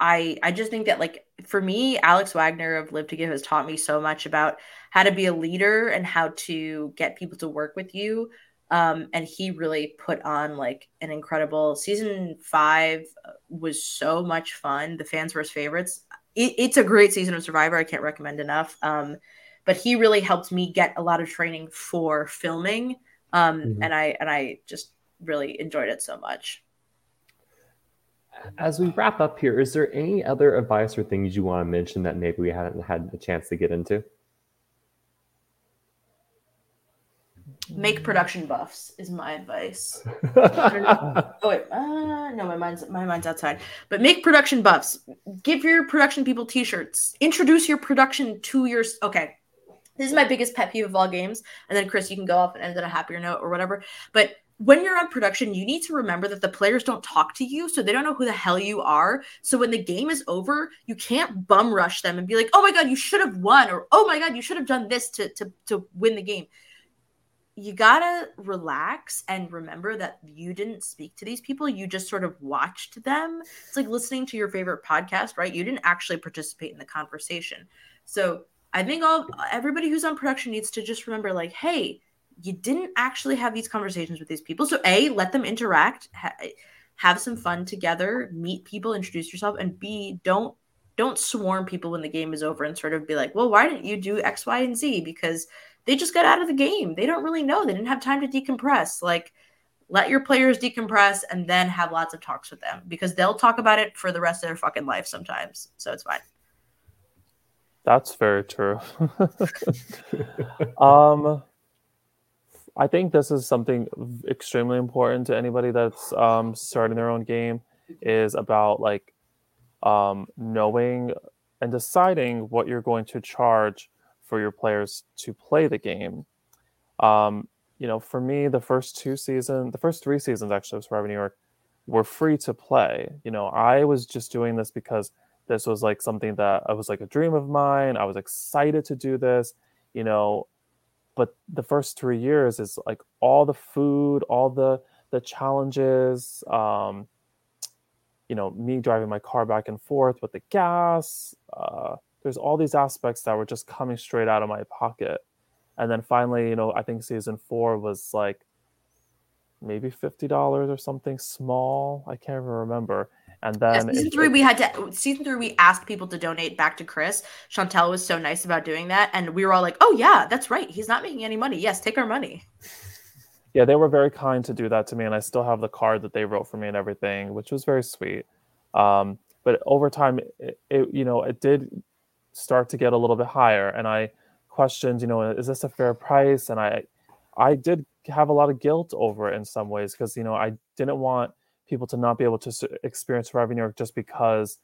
I I just think that like for me, Alex Wagner of Live to Give has taught me so much about how to be a leader and how to get people to work with you. Um, and he really put on like an incredible season five was so much fun. The fans were his favorites. It, it's a great season of Survivor. I can't recommend enough. Um, but he really helped me get a lot of training for filming. Um, mm-hmm. and I and I just really enjoyed it so much. As we wrap up here, is there any other advice or things you want to mention that maybe we hadn't had a chance to get into? Make production buffs is my advice. oh wait, uh, no, my mind's my mind's outside. But make production buffs. Give your production people T-shirts. Introduce your production to your. Okay, this is my biggest pet peeve of all games. And then Chris, you can go off and end on a happier note or whatever. But when you're on production, you need to remember that the players don't talk to you, so they don't know who the hell you are. So when the game is over, you can't bum rush them and be like, "Oh my god, you should have won," or "Oh my god, you should have done this to to to win the game." You gotta relax and remember that you didn't speak to these people; you just sort of watched them. It's like listening to your favorite podcast, right? You didn't actually participate in the conversation. So I think all everybody who's on production needs to just remember, like, hey you didn't actually have these conversations with these people. So, A, let them interact, ha- have some fun together, meet people, introduce yourself, and B, don't don't swarm people when the game is over and sort of be like, well, why didn't you do X, Y, and Z? Because they just got out of the game. They don't really know. They didn't have time to decompress. Like, let your players decompress and then have lots of talks with them because they'll talk about it for the rest of their fucking life sometimes. So it's fine. That's very true. um, I think this is something extremely important to anybody that's um, starting their own game is about like um, knowing and deciding what you're going to charge for your players to play the game. Um, you know, for me, the first two seasons, the first three seasons actually of Survivor New York were free to play. You know, I was just doing this because this was like something that I was like a dream of mine. I was excited to do this. You know, but the first three years is like all the food all the the challenges um you know me driving my car back and forth with the gas uh there's all these aspects that were just coming straight out of my pocket and then finally you know i think season four was like maybe $50 or something small i can't even remember and then yeah, season three, we had to season three, we asked people to donate back to Chris. Chantel was so nice about doing that, and we were all like, "Oh yeah, that's right. He's not making any money. Yes, take our money." Yeah, they were very kind to do that to me, and I still have the card that they wrote for me and everything, which was very sweet. Um, but over time, it, it you know it did start to get a little bit higher, and I questioned, you know, is this a fair price? And I I did have a lot of guilt over it in some ways because you know I didn't want people to not be able to experience Survivor New York just because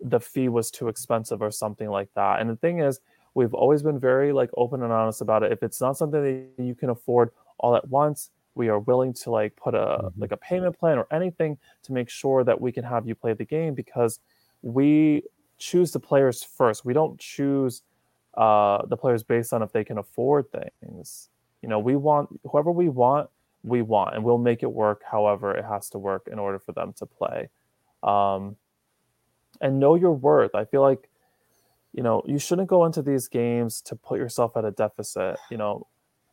the fee was too expensive or something like that. And the thing is, we've always been very like open and honest about it. If it's not something that you can afford all at once, we are willing to like put a mm-hmm. like a payment plan or anything to make sure that we can have you play the game because we choose the players first. We don't choose uh, the players based on if they can afford things. You know, we want whoever we want, we want, and we'll make it work however it has to work in order for them to play. Um, and know your worth. I feel like, you know, you shouldn't go into these games to put yourself at a deficit. You know,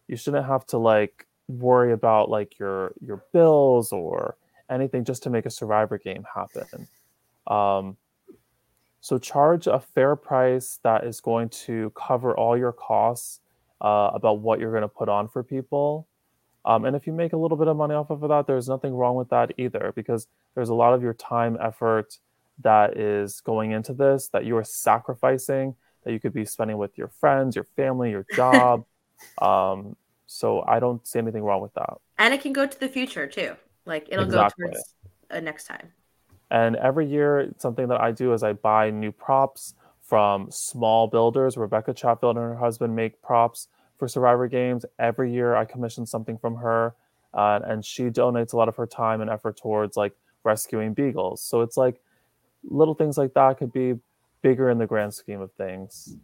you shouldn't have to like worry about like your your bills or anything just to make a survivor game happen. Um, so charge a fair price that is going to cover all your costs uh, about what you're going to put on for people. Um, and if you make a little bit of money off of that, there's nothing wrong with that either, because there's a lot of your time, effort that is going into this that you are sacrificing that you could be spending with your friends, your family, your job. um, so I don't see anything wrong with that. And it can go to the future too. Like it'll exactly. go towards uh, next time. And every year, something that I do is I buy new props from small builders. Rebecca Chatfield and her husband make props for Survivor Games. Every year, I commission something from her, uh, and she donates a lot of her time and effort towards like rescuing beagles. So it's like little things like that could be bigger in the grand scheme of things.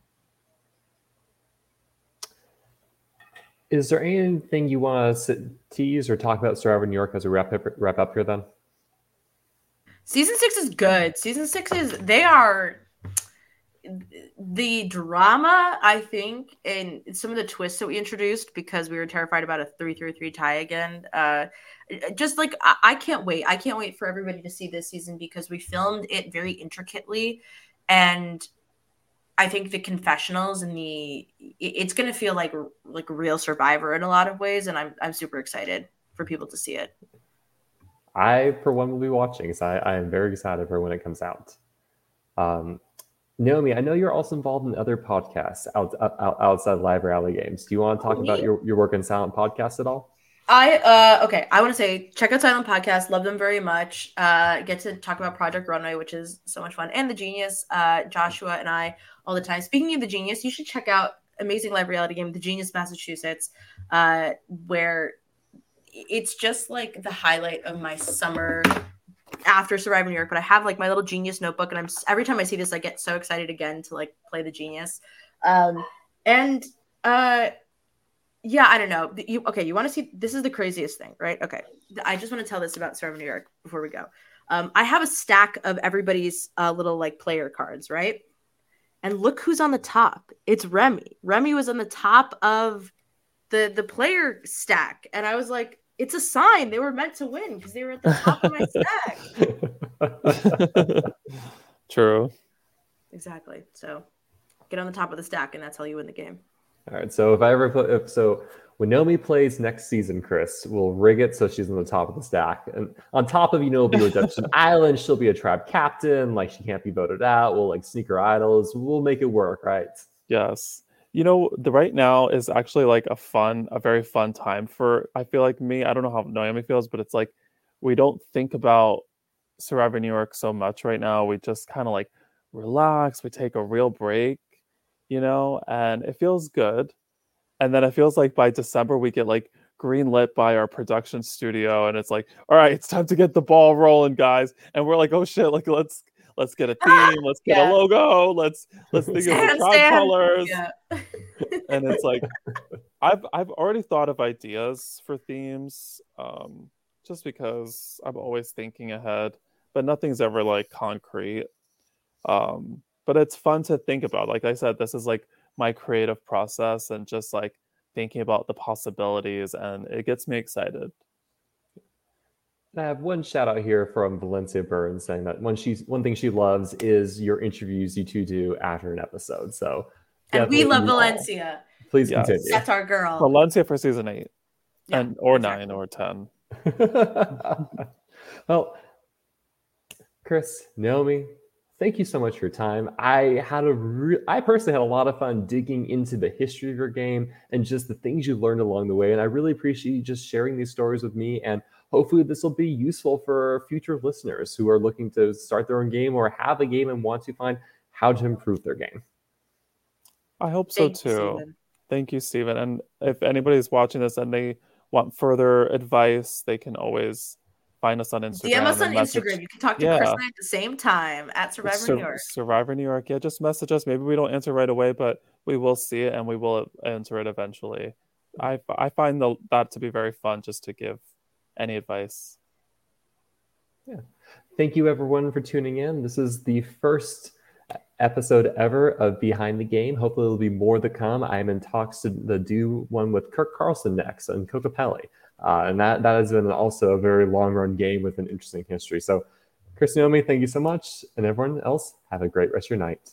Is there anything you want to tease or talk about Survivor New York as a wrap up, wrap up here then? Season six is good. Season six is they are the drama, I think, and some of the twists that we introduced because we were terrified about a three three three tie again. Uh, just like I, I can't wait. I can't wait for everybody to see this season because we filmed it very intricately, and I think the confessionals and the it's going to feel like like real Survivor in a lot of ways, and I'm I'm super excited for people to see it. I, for one, will be watching. So I, I am very excited for when it comes out. Um, Naomi, I know you're also involved in other podcasts out, out, outside live reality games. Do you want to talk about your, your work in Silent Podcast at all? I uh okay, I want to say check out Silent Podcast. Love them very much. Uh get to talk about Project Runway, which is so much fun, and the Genius, uh Joshua and I all the time. Speaking of the Genius, you should check out amazing live reality game, The Genius Massachusetts, uh, where it's just like the highlight of my summer after Survivor New York. But I have like my little genius notebook, and I'm every time I see this, I get so excited again to like play the genius. Um, and uh, yeah, I don't know. You okay? You want to see? This is the craziest thing, right? Okay, I just want to tell this about Survivor New York before we go. Um, I have a stack of everybody's uh, little like player cards, right? And look who's on the top. It's Remy. Remy was on the top of the the player stack, and I was like, it's a sign they were meant to win because they were at the top of my stack. True. Exactly. So get on the top of the stack, and that's how you win the game. All right. So if I ever put, if so, when Naomi plays next season, Chris, we'll rig it so she's on the top of the stack. And on top of, you know, be Redemption Island, she'll be a tribe captain. Like she can't be voted out. We'll like sneak her idols. We'll make it work, right? Yes you know the right now is actually like a fun a very fun time for i feel like me i don't know how naomi feels but it's like we don't think about surviving new york so much right now we just kind of like relax we take a real break you know and it feels good and then it feels like by december we get like green lit by our production studio and it's like all right it's time to get the ball rolling guys and we're like oh shit like let's let's get a theme, let's get yeah. a logo, let's let's think stand, of the tribe colors. Yeah. And it's like I've I've already thought of ideas for themes, um, just because I'm always thinking ahead, but nothing's ever like concrete. Um, but it's fun to think about. Like I said, this is like my creative process and just like thinking about the possibilities and it gets me excited. I have one shout out here from Valencia Burns saying that one she's one thing she loves is your interviews you two do after an episode. So and we love Valencia. Please yes. continue. That's our girl. Valencia for season eight, yeah, and or exactly. nine or ten. well, Chris, Naomi, thank you so much for your time. I had a re- I personally had a lot of fun digging into the history of your game and just the things you learned along the way. And I really appreciate you just sharing these stories with me. And hopefully, this will be useful for future listeners who are looking to start their own game or have a game and want to find how to improve their game. I hope so Thank you, too. Stephen. Thank you, Stephen. And if anybody's watching this and they want further advice, they can always find us on Instagram. DM us on message- Instagram. You can talk to Chris and I at the same time at Survivor Sur- New York. Survivor New York. Yeah, just message us. Maybe we don't answer right away, but we will see it and we will answer it eventually. I I find the, that to be very fun just to give any advice. Yeah. Thank you, everyone, for tuning in. This is the first episode ever of Behind the Game. Hopefully, there'll be more to come. I'm in talks to the do one with Kirk Carlson next and Kokopelli. Uh, and that, that has been also a very long run game with an interesting history. So, Chris Naomi, thank you so much. And everyone else, have a great rest of your night.